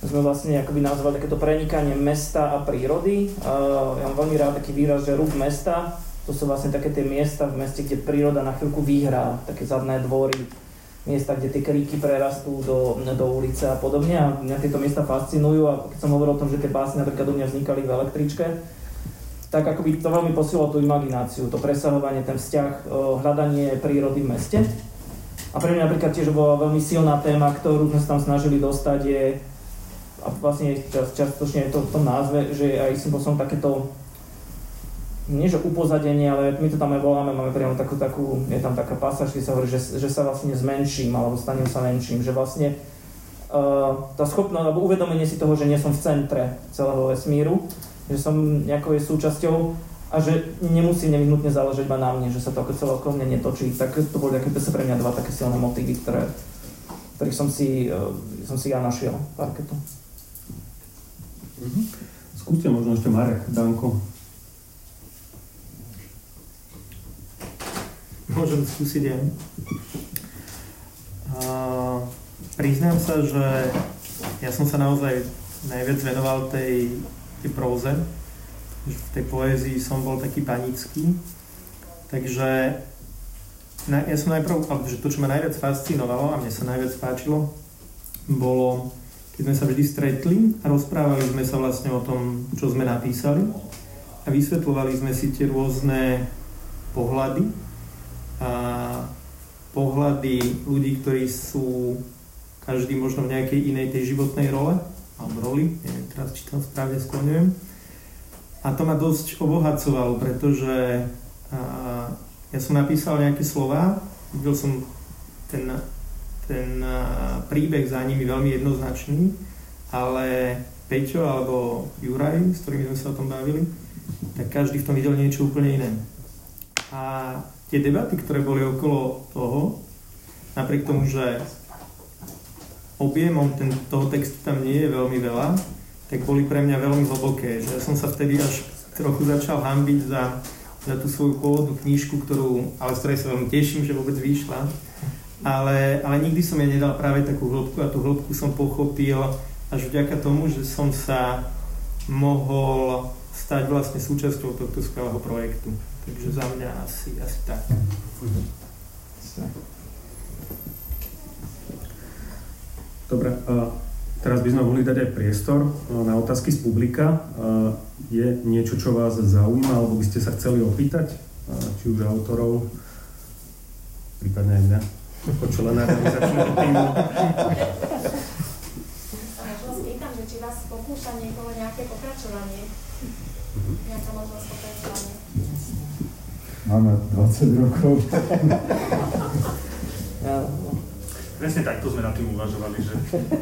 sme vlastne akoby nazvali takéto prenikanie mesta a prírody. Uh, ja mám veľmi rád taký výraz, že rúb mesta, to sú vlastne také tie miesta v meste, kde príroda na chvíľku vyhrá, také zadné dvory, miesta, kde tie kríky prerastú do, do ulice a podobne a mňa tieto miesta fascinujú a keď som hovoril o tom, že tie básne napríklad u mňa vznikali v električke, tak akoby to veľmi posilo tú imagináciu, to presahovanie, ten vzťah, hľadanie prírody v meste. A pre mňa napríklad tiež bola veľmi silná téma, ktorú sme sa tam snažili dostať, je, a vlastne častočne je to v tom názve, že aj som takéto nie že upozadenie, ale my to tam aj voláme, máme priamo takú, takú je tam taká pasáž, kde sa hovorí, že, že sa vlastne zmenším, alebo stanem sa menším, že vlastne uh, tá schopnosť, alebo uvedomenie si toho, že nie som v centre celého vesmíru, že som nejakou súčasťou a že nemusí nevyhnutne záležať iba na mne, že sa to ako celé okolo mňa netočí, tak to boli také, to sa pre mňa dva také silné motívy, ktoré, ktorých som si, uh, som si ja našiel parketu. Mm-hmm. Skúste možno ešte Marek, Danko. Môžem skúsiť aj. Uh, priznám sa, že ja som sa naozaj najviac venoval tej, tej próze. V tej poézii som bol taký panický. Takže na, ja som najprv, že to, čo ma najviac fascinovalo a mne sa najviac páčilo, bolo, keď sme sa vždy stretli a rozprávali sme sa vlastne o tom, čo sme napísali a vysvetľovali sme si tie rôzne pohľady a pohľady ľudí, ktorí sú každý možno v nejakej inej tej životnej role alebo roli, neviem teraz, či to správne skloňujem. A to ma dosť obohacovalo, pretože a, ja som napísal nejaké slova, videl som ten, ten príbeh za nimi veľmi jednoznačný, ale Peťo alebo Juraj, s ktorými sme sa o tom bavili, tak každý v tom videl niečo úplne iné. A tie debaty, ktoré boli okolo toho, napriek tomu, že objemom ten, toho textu tam nie je veľmi veľa, tak boli pre mňa veľmi hlboké. Že ja som sa vtedy až trochu začal hambiť za za tú svoju pôvodnú knižku, ktorú, ale z ktorej sa veľmi teším, že vôbec vyšla. Ale, ale nikdy som jej nedal práve takú hĺbku a tú hĺbku som pochopil až vďaka tomu, že som sa mohol stať vlastne súčasťou tohto skvelého projektu. Takže za mňa asi, asi tak. Dobre, Teraz by sme mohli dať aj priestor e, na otázky z publika. E, je niečo, čo vás zaujíma, alebo by ste sa chceli opýtať? E, či už autorov, prípadne aj mňa, ako člena realizačného týmu. Spýtam, že či vás pokúša niekoho nejaké pokračovanie? Nejaká možnosť pokračovania? Máme 20 rokov. Presne takto sme na tým uvažovali, že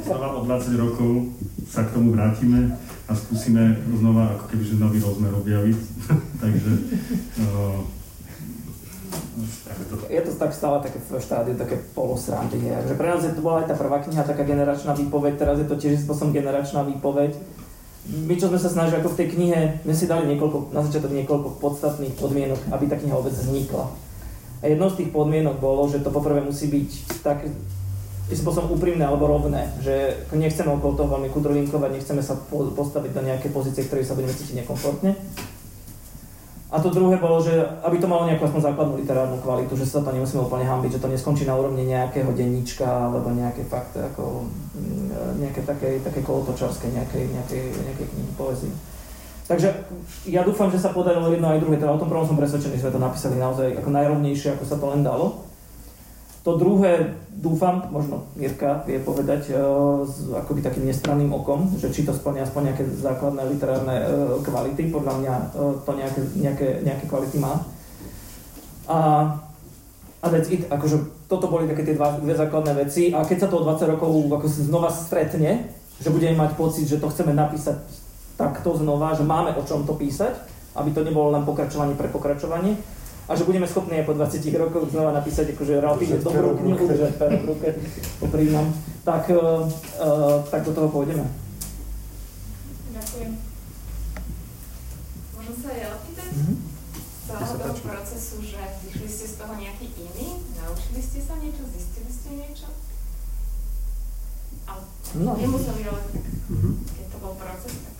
znova o 20 rokov sa k tomu vrátime a skúsime znova ako keby že nový rozmer objaviť. Takže uh, je to tak stále také v štádiu, také polosrandy. Že pre nás je to bola aj tá prvá kniha, taká generačná výpoveď, teraz je to tiež spôsobom generačná výpoveď. My, čo sme sa snažili ako v tej knihe, my si dali niekoľko, na začiatok niekoľko podstatných podmienok, aby tá kniha vôbec vznikla. A jednou z tých podmienok bolo, že to poprvé musí byť tak spôsobom úprimné alebo rovné, že nechceme okolo toho veľmi kudrovinkovať, nechceme sa postaviť do nejaké pozície, ktorej sa budeme cítiť nekomfortne. A to druhé bolo, že aby to malo nejakú aspoň základnú literárnu kvalitu, že sa to nemusíme úplne hambiť, že to neskončí na úrovni nejakého denníčka alebo nejaké fakt ako mm, nejaké také, také kolotočarské nejakej, nejakej, nejakej knihy, poezie. Takže ja dúfam, že sa podarilo jedno aj druhé, teda o tom prvom som presvedčený, že sme to napísali naozaj ako najrovnejšie, ako sa to len dalo. To druhé, dúfam, možno Mirka vie povedať uh, s akoby takým nestranným okom, že či to splňa aspoň nejaké základné literárne uh, kvality, podľa mňa uh, to nejaké, nejaké, nejaké kvality má. A, a that's it, akože toto boli také tie dva, dve základné veci. A keď sa to o 20 rokov ako znova stretne, že budeme mať pocit, že to chceme napísať takto znova, že máme o čom to písať, aby to nebolo len pokračovanie pre pokračovanie, a že budeme schopní aj po 20 rokoch znova napísať akože relatívne dobrú knihu, že v ruke poprímam, tak, uh, uh, tak do toho pôjdeme. Ďakujem. Môžem sa aj opýtať? Mm-hmm. Celého toho procesu, že vyšli ste z toho nejaký iný? Naučili ste sa niečo? Zistili ste niečo? Ale no. nemuseli, ale tak, mm-hmm. keď to bol proces, tak...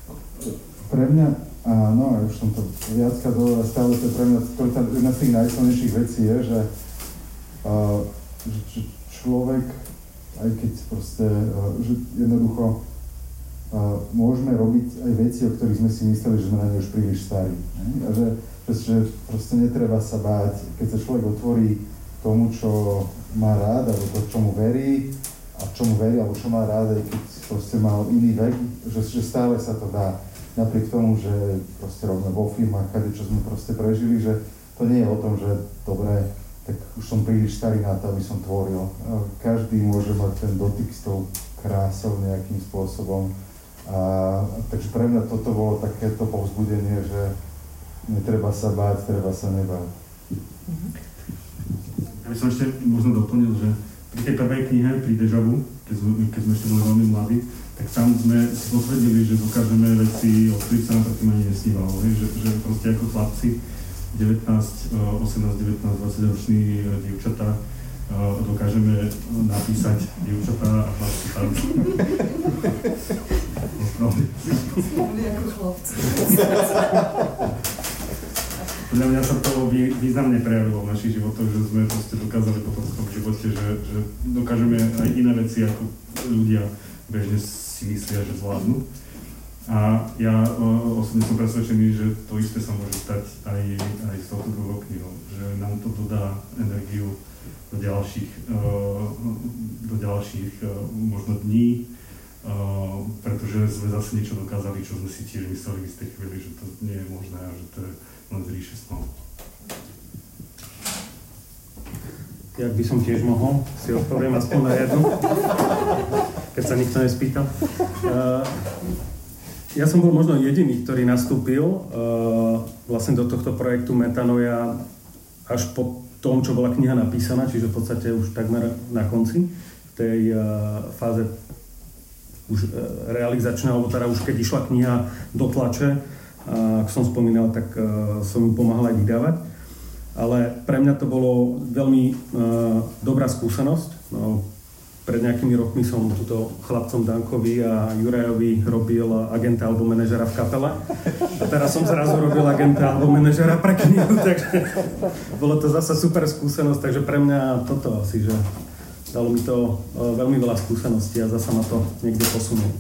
Pre mňa Áno, ja už som to viackrát dovolil, stále to je pre mňa to je jedna z tých najsilnejších vecí je, že, uh, že človek, aj keď proste, uh, že jednoducho uh, môžeme robiť aj veci, o ktorých sme si mysleli, že sme na ne už príliš starí. Ne? A že, že proste netreba sa báť, keď sa človek otvorí tomu, čo má rád, alebo to, čomu verí, a čomu verí, alebo čo má rád, aj keď proste mal iný vek, že, že stále sa to dá napriek tomu, že proste robíme vo firmách, kade čo sme proste prežili, že to nie je o tom, že dobre, tak už som príliš starý na to, aby som tvoril. Každý môže mať ten dotyk s tou krásou nejakým spôsobom. A, takže pre mňa toto bolo takéto povzbudenie, že netreba sa báť, treba sa nebáť. Ja by som ešte možno doplnil, že pri tej prvej knihe, pri Dežavu, keď keď sme ešte boli veľmi mladí, tak tam sme si potvrdili, že dokážeme veci, o ktorých sa nám predtým ani nesnívalo, že, že proste ako chlapci, 19, 18, 19, 20 roční dievčatá, dokážeme napísať dievčatá a chlapci tam. Podľa mňa sa to významne prejavilo v našich životoch, že sme proste dokázali potom v tom živote, že, že dokážeme aj iné veci, ako ľudia bežne si myslia, že zvládnu. A ja osobne som presvedčený, že to isté sa môže stať aj, aj s touto druhou knihou, že nám to dodá energiu do ďalších, do ďalších možno dní, pretože sme zase niečo dokázali, čo sme si tiež mysleli v istej chvíli, že to nie je možné a že to je len z ríše. Jak by som tiež mohol, si odpoviem aspoň na jednu, keď sa nikto nespýtal. Uh, ja som bol možno jediný, ktorý nastúpil uh, vlastne do tohto projektu Metanoja až po tom, čo bola kniha napísaná, čiže v podstate už takmer na konci v tej uh, fáze už realizačného, alebo teda už keď išla kniha do tlače, ako som spomínal, tak som ju pomáhal aj vydávať. Ale pre mňa to bolo veľmi uh, dobrá skúsenosť. No, pred nejakými rokmi som túto chlapcom Dankovi a Jurajovi robil agenta alebo manažera v kapele. A teraz som zrazu robil agenta alebo manažera pre knihu, takže bolo to zase super skúsenosť, takže pre mňa toto asi, že dalo mi to veľmi veľa skúseností a zase ma to niekde posunulo.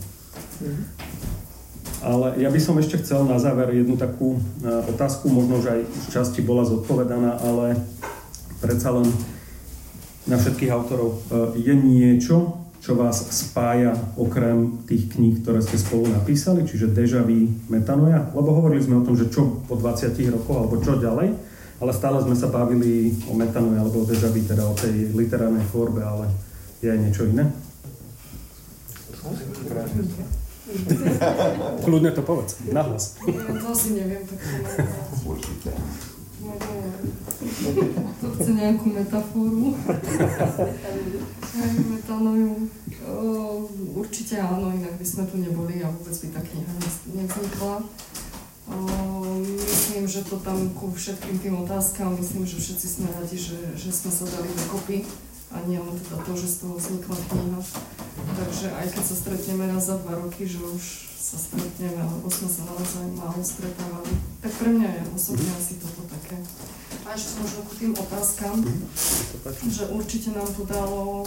Ale ja by som ešte chcel na záver jednu takú otázku, možno, že aj v časti bola zodpovedaná, ale predsa len na všetkých autorov. E, je niečo, čo vás spája okrem tých kníh, ktoré ste spolu napísali, čiže Deja Vu, Metanoja? Lebo hovorili sme o tom, že čo po 20 rokoch, alebo čo ďalej, ale stále sme sa bavili o Metanoja, alebo o Deja Vu, teda o tej literárnej tvorbe, ale je aj niečo iné? Kľudne to povedz, nahlas. Ja to asi neviem tak Určite. To chce nejakú metaforu. Metánoju. Určite áno, inak by sme tu neboli a vôbec by tá kniha nevznikla. Myslím, že to tam ku všetkým tým otázkam, myslím, že všetci sme radi, že, že sme sa dali dokopy a nie len teda to, že z toho vznikla kniha. Takže aj keď sa stretneme raz za dva roky, že už sa stretneme, alebo sme sa naozaj málo stretávali. Tak pre mňa je osobne asi toto také. A ešte možno ku tým otázkam, že určite nám to dalo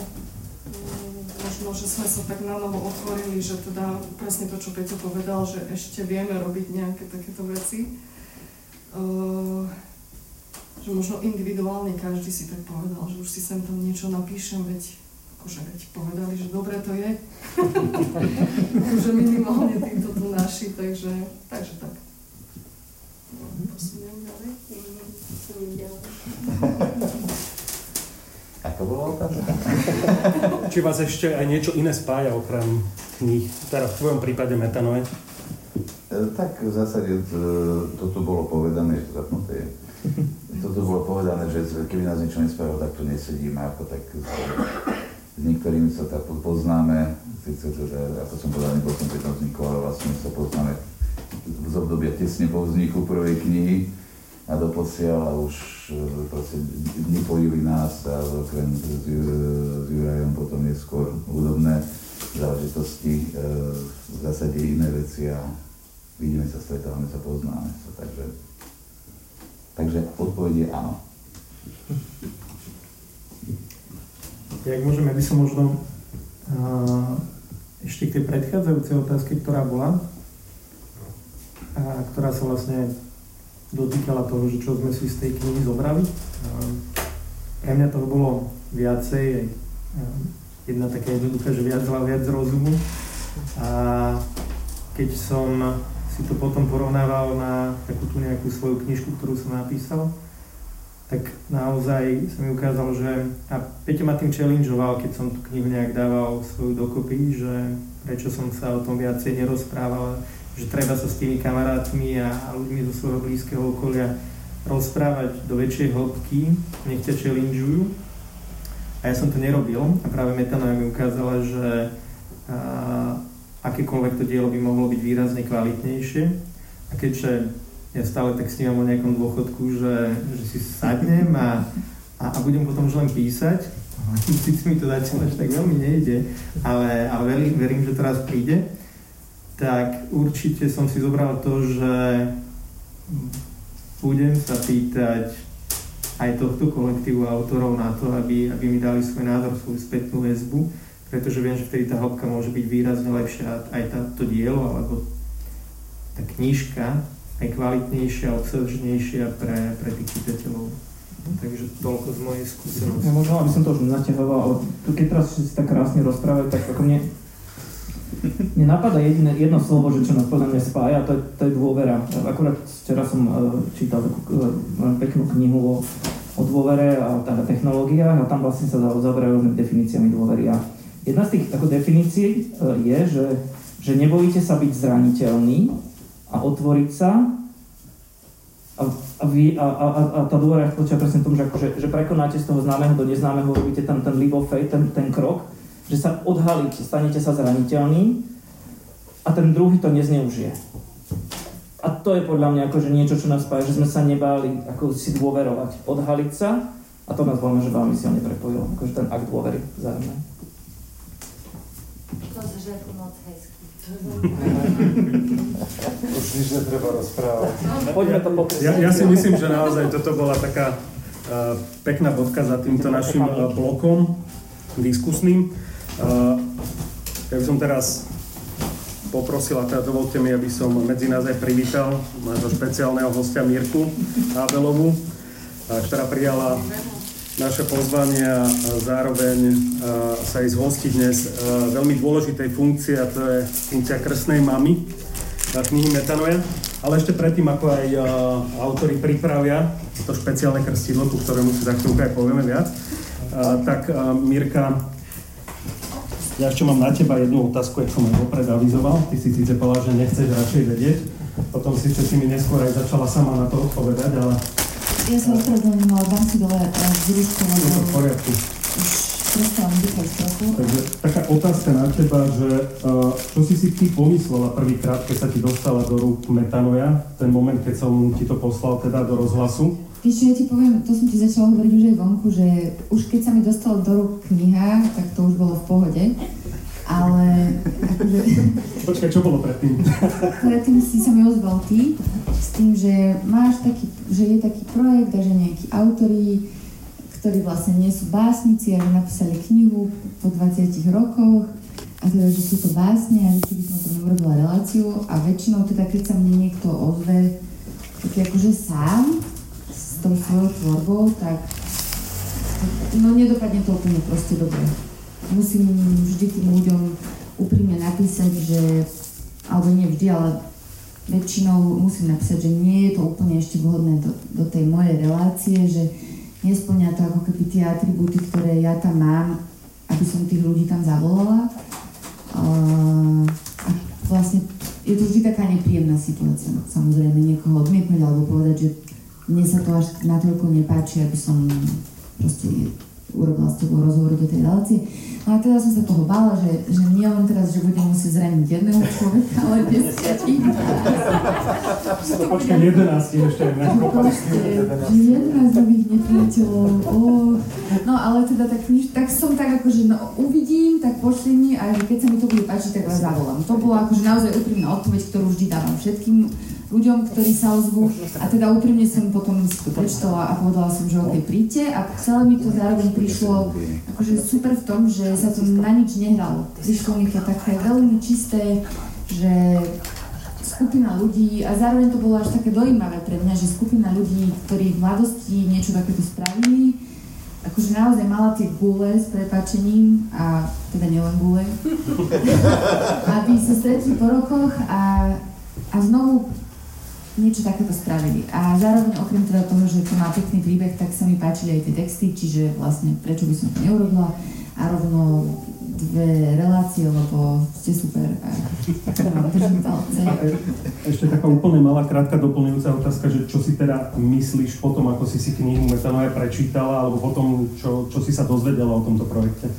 mm, možno, že sme sa tak na novo otvorili, že teda presne to, čo Peťo povedal, že ešte vieme robiť nejaké takéto veci. Uh, že možno individuálne každý si tak povedal, že už si sem tam niečo napíšem, veď akože veď povedali, že dobre to je. akože minimálne týmto tu naši, takže, takže tak. Posuniem ďalej. Ako bolo otázka? Či vás ešte aj niečo iné spája okrem kníh, teda v tvojom prípade metanoje? Tak v zásade toto bolo povedané, že zapnuté je. Toto bolo povedané, že keby nás niečo nespájalo, tak tu nesedíme ako tak s niektorými sa tak poznáme, síce že ako som povedal, nebol som pri tom vzniku, ale vlastne sa poznáme z obdobia tesne po vzniku prvej knihy a doposiaľ a už e, proste nepojili nás a okrem s, s Jurajom potom neskôr hudobné záležitosti, e, v zásade iné veci a vidíme sa, stretávame sa, poznáme sa, takže, takže odpoveď je áno. Jak môžem, ja by som možno uh, ešte k tej predchádzajúcej otázke, ktorá bola, a ktorá sa vlastne dotýkala toho, že čo sme si z tej knihy zobrali. Uh, pre mňa toho bolo viacej, uh, jedna taká jednoduchá, že viac viac rozumu. A keď som si to potom porovnával na takú tú nejakú svoju knižku, ktorú som napísal, tak naozaj sa mi ukázalo, že a Peťo ma tým challengeoval, keď som tú knihu nejak dával svoju dokopy, že prečo som sa o tom viacej nerozprával, že treba sa s tými kamarátmi a, a ľuďmi zo svojho blízkeho okolia rozprávať do väčšej hĺbky, nech ťa challengeujú. A ja som to nerobil a práve Metanoja mi ukázala, že a, akékoľvek to dielo by mohlo byť výrazne kvalitnejšie. A keďže ja stále tak snívam o nejakom dôchodku, že, že si sadnem a, a, a budem potom už len písať. Sice mi to zatiaľ až tak veľmi nejde, ale, ale verím, verím, že teraz príde. Tak určite som si zobral to, že budem sa pýtať aj tohto kolektívu autorov na to, aby, aby mi dali svoj názor, svoju spätnú väzbu, pretože viem, že vtedy tá hĺbka môže byť výrazne lepšia aj táto dielo, alebo tá knižka aj kvalitnejšia, obsažnejšia pre, pre tých čitateľov. Takže toľko z mojej skúsenosti. Ja možno, aby som to už naťahoval, ale keď teraz si tak krásne rozprávajú, tak ako mne, mne napadá jediné, jedno slovo, že čo nás podľa mňa spája, to je, to je dôvera. Akurát včera som uh, čítal takú uh, peknú knihu o, o dôvere a teda technológiách a tam vlastne sa zaoberajú definíciami dôvery. A jedna z tých ako definícií uh, je, že, že nebojíte sa byť zraniteľný a otvoriť sa a, a, vy, a, a, a tá dôvera spočíva presne v tom, že, akože, že prekonáte z toho známeho do neznámeho, robíte tam ten leap of faith, ten, ten krok, že sa odhalíte, stanete sa zraniteľným a ten druhý to nezneužije. A to je podľa mňa akože niečo, čo nás spája, že sme sa nebáli ako si dôverovať, odhaliť sa a to nás veľmi, že veľmi silne prepojilo, akože ten akt dôvery vzájomnej. To že moc hezky. Už nič netreba rozprávať. Poďme to. Ja, ja si myslím, že naozaj toto bola taká uh, pekná bodka za týmto našim uh, blokom diskusným. Uh, ja by som teraz poprosil, a teda dovolte mi, aby som medzi nás aj privítal nášho špeciálneho hostia Mirku Abelovu, ktorá prijala naše pozvanie a zároveň sa aj zhostiť dnes veľmi dôležitej funkcie a to je funkcia krstnej mamy knihy Metanoja. Ale ešte predtým, ako aj autori pripravia to špeciálne krstidlo, ku ktorému si za chvíľku aj povieme viac, tak Mirka, ja ešte mám na teba jednu otázku, ako som aj vopred avizoval. Ty si síce povedal, že nechceš radšej vedieť, potom si ešte mi neskôr aj začala sama na to odpovedať, ale ja sa ospravedlňujem, ale dám si dole vzrušku, je to v poriadku. prestávam dýchať trochu. Takže taká otázka na teba, že uh, čo si si ty pomyslela prvýkrát, keď sa ti dostala do rúk metanoja, ten moment, keď som ti to poslal teda do rozhlasu? Vieš ja ti poviem, to som ti začala hovoriť už aj vonku, že už keď sa mi dostala do rúk kniha, tak to už bolo v pohode. Ale akože... Počkaj, čo bolo predtým? predtým si sa mi ozval ty s tým, že máš taký, že je taký projekt a že nejakí autori, ktorí vlastne nie sú básnici a že napísali knihu po 20 rokoch a teda, že sú to básne a že by som o tom urobila reláciu a väčšinou teda, keď sa mne niekto ozve, tak akože sám s tou svojou tvorbou, tak no nedopadne to úplne proste dobre musím vždy tým ľuďom úprimne napísať, že, alebo nie vždy, ale väčšinou musím napísať, že nie je to úplne ešte vhodné do, do tej mojej relácie, že nesplňa to ako keby tie atribúty, ktoré ja tam mám, aby som tých ľudí tam zavolala. A vlastne je to vždy taká nepríjemná situácia, samozrejme niekoho odmietnúť alebo povedať, že mne sa to až natoľko nepáči, aby som proste urobila s tebou rozhovor do tej relácie. No a teda som sa toho bála, že, že nie len teraz, že budem musieť zraniť jedného človeka, ale desiatich. To počkaj 11 ešte aj Že 11 nových nepriateľov. Oh. No ale teda tak, tak som tak akože no, uvidím, tak pošli mi a keď sa mi to bude páčiť, tak vás zavolám. To bola akože naozaj úprimná odpoveď, ktorú vždy dávam všetkým ľuďom, ktorí sa ozvú. A teda úprimne som potom si to prečítala a povedala som, že OK, príďte. A celé mi to zároveň prišlo akože super v tom, že sa to na nič nehralo. Prišlo mi to také veľmi čisté, že skupina ľudí, a zároveň to bolo až také dojímavé pre mňa, že skupina ľudí, ktorí v mladosti niečo takéto spravili, akože naozaj mala tie gule s prepačením, a teda nielen gule, aby sa stretli po rokoch a, a znovu niečo takéto spravili. A zároveň okrem teda toho, že to má pekný príbeh, tak sa mi páčili aj tie texty, čiže vlastne prečo by som to neurobila a rovno dve relácie, lebo ste super a držím palce. Ešte taká úplne malá, krátka doplňujúca otázka, že čo si teda myslíš potom, ako si si knihu Metanoja prečítala, alebo potom, čo, čo si sa dozvedela o tomto projekte?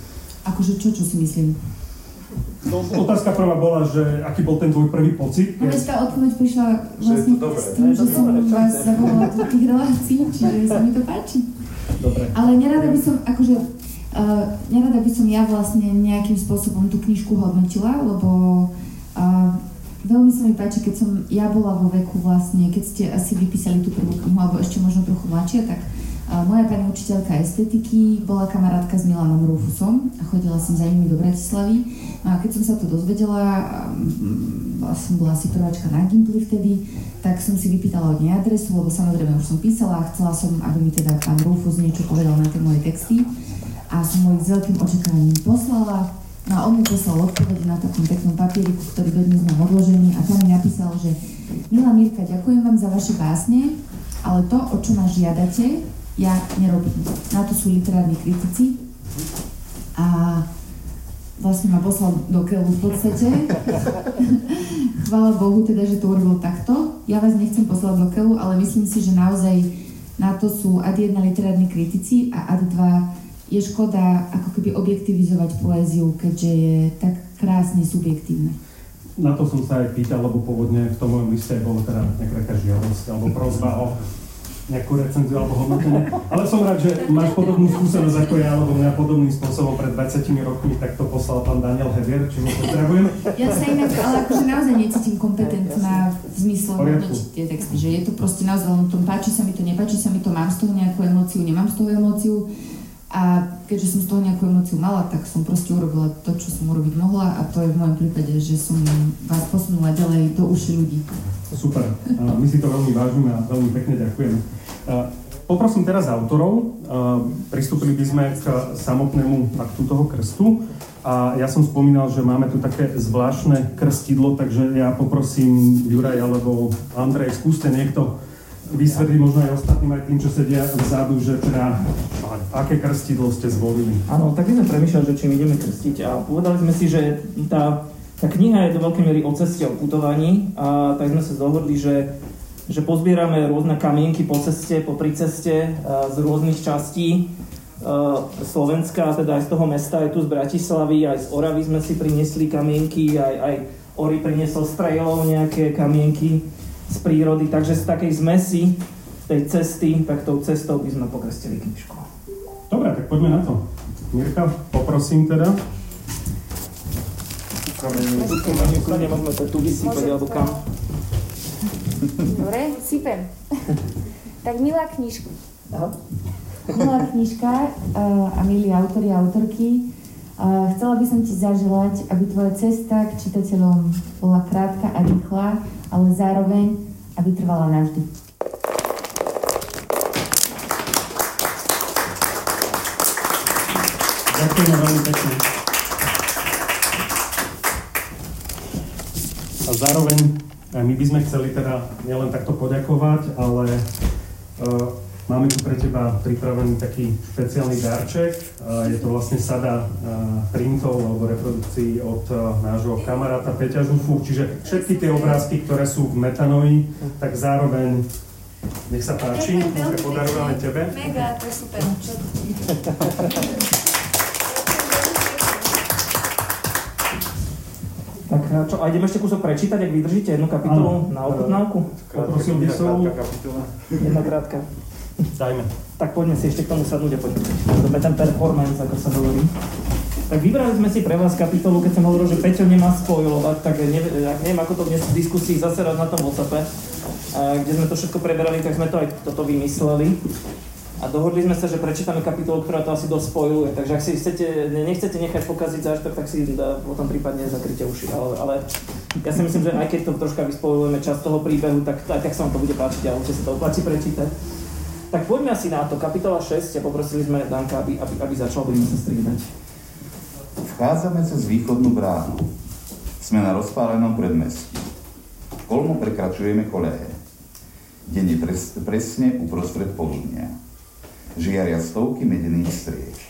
Akože čo, čo si myslím? No, otázka prvá bola, že aký bol ten tvoj prvý pocit? No tá odpoveď prišla vlastne s tým, že som vás zavolala do tých relácií, čiže sa mi to páči. Dobre. Ale nerada by som, akože, uh, nerada by som ja vlastne nejakým spôsobom tú knižku hodnotila, lebo uh, veľmi sa mi páči, keď som ja bola vo veku vlastne, keď ste asi vypísali tú prvú knihu, alebo ešte možno trochu mladšia, tak moja pani učiteľka estetiky bola kamarátka s Milanom Rufusom a chodila som za nimi do Bratislavy. No a keď som sa to dozvedela, bola som bola asi prváčka na Gimply vtedy, tak som si vypýtala od nej adresu, lebo samozrejme už som písala a chcela som, aby mi teda pán Rufus niečo povedal na tie moje texty. A som mu ich s veľkým očakávaním poslala. No a on mi poslal odpovede na takom peknom papieriku, ktorý dodnes mám odložený a tam mi napísal, že Milá Mirka, ďakujem vám za vaše básne, ale to, o čo ma žiadate, ja nerobím. Na to sú literárni kritici a vlastne ma poslal do keľu v podstate. Chvála Bohu teda, že to urobil takto. Ja vás nechcem poslať do keľu, ale myslím si, že naozaj na to sú ad jedna literárni kritici a ad dva je škoda ako keby objektivizovať poéziu, keďže je tak krásne subjektívne. Na to som sa aj pýtal, lebo pôvodne v tom mojom liste bolo teda nejaká žiadosť alebo prozba o nejakú recenziu alebo hodnotenie. Ale som rád, že máš podobnú skúsenosť ako ja, alebo mňa podobným spôsobom pred 20 rokmi takto poslal pán Daniel Hevier, či ho pozdravujeme. Ja sa inak, ale akože naozaj necítim kompetentná v zmysle hodnotiť tie texty, že je to proste naozaj len tom páči sa mi to, nepáči sa mi to, mám z toho nejakú emóciu, nemám z toho emóciu. A keďže som z toho nejakú emóciu mala, tak som proste urobila to, čo som urobiť mohla a to je v mojom prípade, že som vás posunula ďalej do uši ľudí. Super. My si to veľmi vážime a veľmi pekne ďakujem. Poprosím teraz autorov. Pristúpili by sme k samotnému aktu toho krstu. A ja som spomínal, že máme tu také zvláštne krstidlo, takže ja poprosím Juraj alebo Andrej, skúste niekto vysvetliť možno aj ostatným, aj tým, čo sedia vzadu, že teda aké krstidlo ste zvolili. Áno, tak sme premýšľali, že čím ideme krstiť a povedali sme si, že tá, tá kniha je do veľkej miery o ceste, o putovaní a tak sme sa dohodli, že, že pozbierame rôzne kamienky po ceste, po pri ceste z rôznych častí Slovenska, teda aj z toho mesta, aj tu z Bratislavy, aj z Oravy sme si priniesli kamienky, aj, aj Ori priniesol z nejaké kamienky z prírody, takže z takej zmesi tej cesty, tak tou cestou by sme pokrstili knižku. Dobre, tak poďme na to. Mirka, poprosím teda. Nemôžeme to tu vysypať, alebo kam. Dobre, sypem. tak milá knižka. Milá knižka uh, a milí autori a autorky, uh, chcela by som ti zaželať, aby tvoja cesta k čitateľom bola krátka a rýchla, ale zároveň, aby trvala navždy. Ďakujem veľmi pekne. A zároveň my by sme chceli teda nielen takto poďakovať, ale uh, Máme tu pre teba pripravený taký špeciálny darček. Je to vlastne sada printov alebo reprodukcií od nášho kamaráta Peťa Žufu. Čiže všetky tie obrázky, ktoré sú v metanoji, tak zároveň nech sa páči, môže podarujeme tebe. Mega, to je super. Tak čo, a ideme ešte kúsok prečítať, ak vydržíte jednu kapitolu na ochutnávku? Poprosil by som. Jedna krátka. Dajme. Tak poďme si ešte k tomu sadnúť a poďme. Robíme ten performance, ako sa hovorí. Tak vybrali sme si pre vás kapitolu, keď som hovoril, že Peťo nemá spojovať, tak neviem, neviem ako to dnes v diskusii zase raz na tom WhatsAppe, kde sme to všetko preberali, tak sme to aj toto vymysleli. A dohodli sme sa, že prečítame kapitolu, ktorá to asi dosť spojuje. Takže ak si chcete, nechcete nechať pokaziť zážitok, tak si potom prípadne zakryte uši. Ale, ale ja si myslím, že aj keď to troška vyspojujeme čas toho príbehu, tak aj tak sa vám to bude páčiť a určite sa to oplatí prečítať. Tak poďme asi na to. Kapitola 6 a poprosili sme Danka, aby, aby, aby začal, budeme sa striedať. Vchádzame cez východnú bránu. Sme na rozpálenom predmestí. Kolmo prekračujeme kolehe. Deň je pres, presne uprostred poludnia. Žiaria stovky medených striech.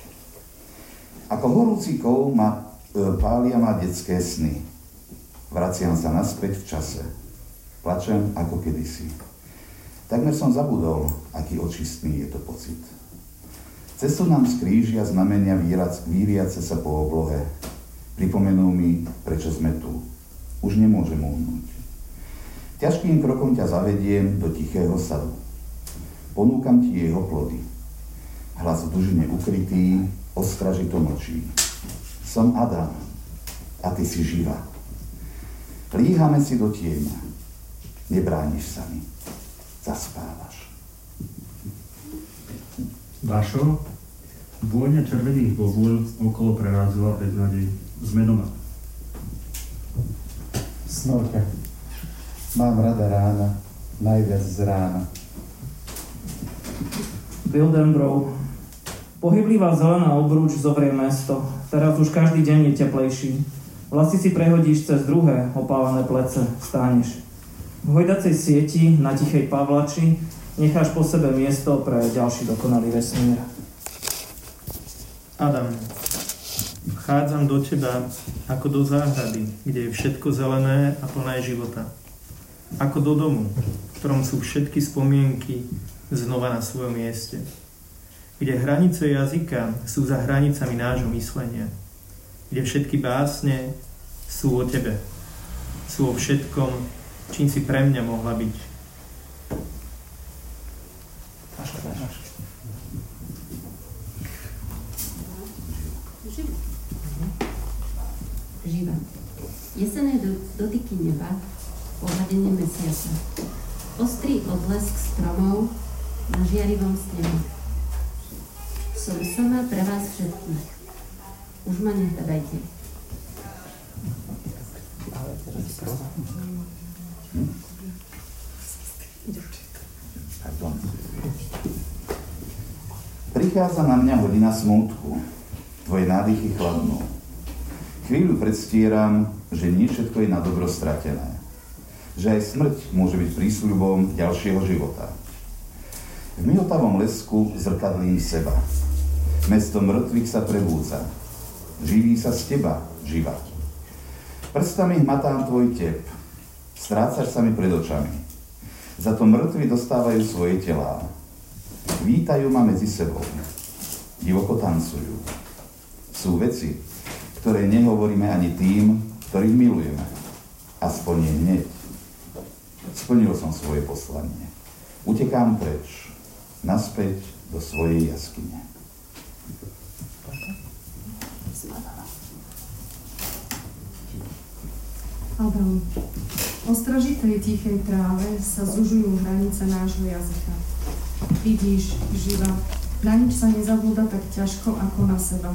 Ako horúci kol ma, e, pália ma detské sny. Vraciam sa naspäť v čase. Plačem ako kedysi. Takmer som zabudol, aký očistný je to pocit. Cestu nám skrížia znamenia víriace sa po oblohe. Pripomenú mi, prečo sme tu. Už nemôžem uhnúť. Ťažkým krokom ťa zavediem do tichého sadu. Ponúkam ti jeho plody. Hlas v dužine ukrytý, ostražito nočí. Som Adam a ty si živá. Líhame si do tieňa. Nebrániš sa mi. Zaspávaš. Vašo, vôňa červených bobúľ okolo prerazila beznadej. Sme doma. Snorka. Mám rada rána, najviac z rána. Bildenbrov. Pohyblivá zelená obruč zovrie mesto. Teraz už každý deň je teplejší. Vlasy si prehodíš cez druhé opálené plece. Stáneš. V hojdacej sieti na tichej pavlači necháš po sebe miesto pre ďalší dokonalý vesmír. Adam, vchádzam do teba ako do záhrady, kde je všetko zelené a plné života. Ako do domu, v ktorom sú všetky spomienky znova na svojom mieste. Kde hranice jazyka sú za hranicami nášho myslenia. Kde všetky básne sú o tebe. Sú o všetkom, čím si pre mňa mohla byť. Živa. Jesené dotyky neba, pohľadenie mesiaca. Ostrý odlesk stromov na žiarivom snemu. Som sama pre vás všetkých. Už ma nehľadajte. Pardon. Prichádza na mňa hodina smútku. Tvoje nádychy chladnú. Chvíľu predstieram, že nie všetko je na dobro stratené. Že aj smrť môže byť prísľubom ďalšieho života. V mihotavom lesku zrkadlím seba. Mesto mŕtvych sa prebúdza. Živí sa z teba, živa. Prstami hmatám tvoj tep. Strácaš sa mi pred očami. Za to mŕtvi dostávajú svoje telá. Vítajú ma medzi sebou. Divoko tancujú. Sú veci, ktoré nehovoríme ani tým, ktorých milujeme. Aspoň nie hneď. Splnil som svoje poslanie. Utekám preč, naspäť do svojej jaskyne. Adam, o stražitej tichej tráve sa zužujú hranice nášho jazyka. Vidíš, živa, na nič sa nezabúda tak ťažko ako na seba.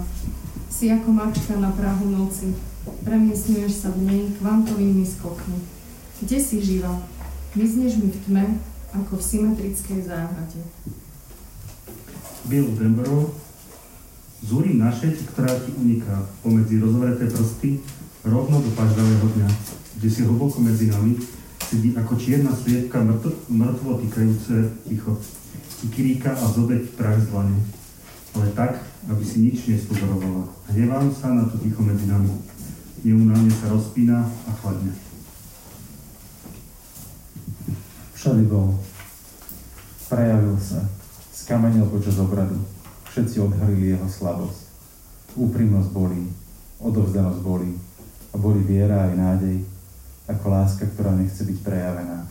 Si ako mačka na prahu noci, premiesňuješ sa v nej kvantovými skokmi. Kde si živa? Mizneš mi v tme, ako v symetrickej záhrade. Bill Denverov, zúri na šeť, ktorá ti uniká pomedzi rozvreté prsty rovno do pažravého dňa, kde si hlboko medzi nami sedí ako čierna sviečka mŕtvo, mŕtvo týkajúce ticho. Kiríka a zobeť prach z dlane. Ale tak, aby si nič nespozorovala. Hnevám sa na to ticho medzi nami. Neunávne sa rozpína a chladne. Všade bol. Prejavil sa. Skamenil počas obradu. Všetci odhalili jeho slabosť. Úprimnosť bolí. Odovzdanosť bolí. A boli viera aj nádej, ako láska, ktorá nechce byť prejavená.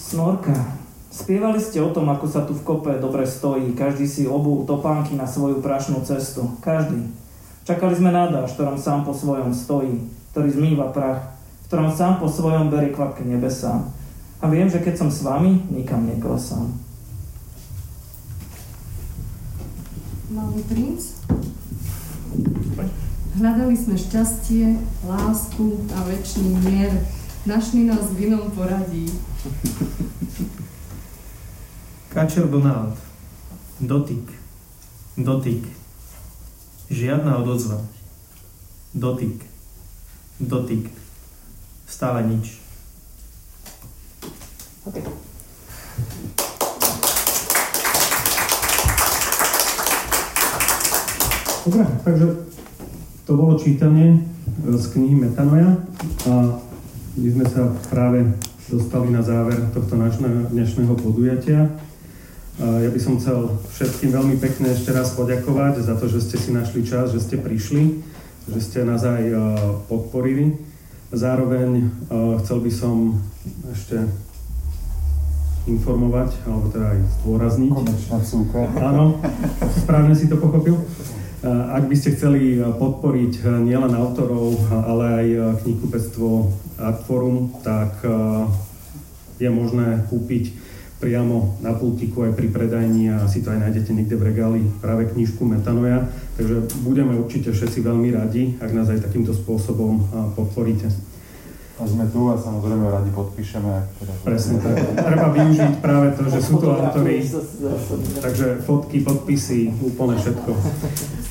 Snorka, spievali ste o tom, ako sa tu v kope dobre stojí. Každý si obul topánky na svoju prašnú cestu. Každý. Čakali sme na dáž, ktorom sám po svojom stojí, ktorý zmýva prach, ktorom sám po svojom berie kvapky nebesám. A viem, že keď som s vami, nikam neklesám. Malý princ? Hľadali sme šťastie, lásku a väčší mier. Našli nás v inom poradí. Kačer Donald. Dotyk. Dotyk. Žiadna odozva. Dotyk. Dotyk. Stále nič. Dobre, takže to bolo čítanie z knihy Metanoja a my sme sa práve dostali na záver tohto našného dnešného podujatia. Ja by som chcel všetkým veľmi pekne ešte raz poďakovať za to, že ste si našli čas, že ste prišli, že ste nás aj podporili. Zároveň chcel by som ešte informovať, alebo teda aj zdôrazniť. Konečná súka. Áno, správne si to pochopil Ak by ste chceli podporiť nielen autorov, ale aj knihkupectvo Artforum, tak je možné kúpiť priamo na pultiku aj pri predajni a si to aj nájdete niekde v regáli práve knižku Metanoja. Takže budeme určite všetci veľmi radi, ak nás aj takýmto spôsobom podporíte. A sme tu a samozrejme radi podpíšeme. Teda Presne tak. Treba využiť práve to, že sú to autory, takže fotky, podpisy, úplne všetko.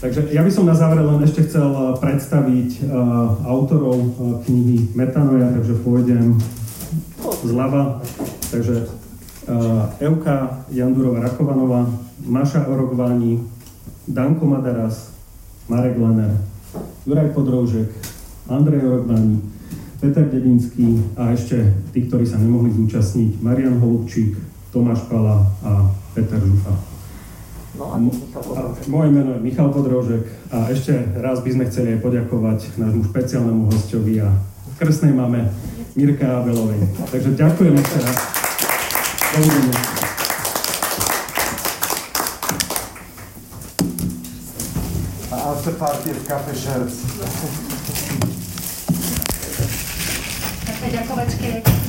Takže ja by som na záver len ešte chcel predstaviť uh, autorov uh, knihy Metanoja, takže pôjdem zľava. Takže uh, Euka Jandurova Rakovanová, Maša Orogváni, Danko Madaras, Marek Lener, Juraj Podroužek, Andrej Orogváni, Peter Dedinský a ešte tí, ktorí sa nemohli zúčastniť, Marian Holubčík, Tomáš Pala a Peter Žufa. No a. Moje meno je Michal Podroužek a ešte raz by sme chceli aj poďakovať nášmu špeciálnemu hostovi a krstnej mame Mirka Abelovej. Takže ďakujem ešte raz. Dovidenia. After party v Café Šerc. じゃあ小鉢切れ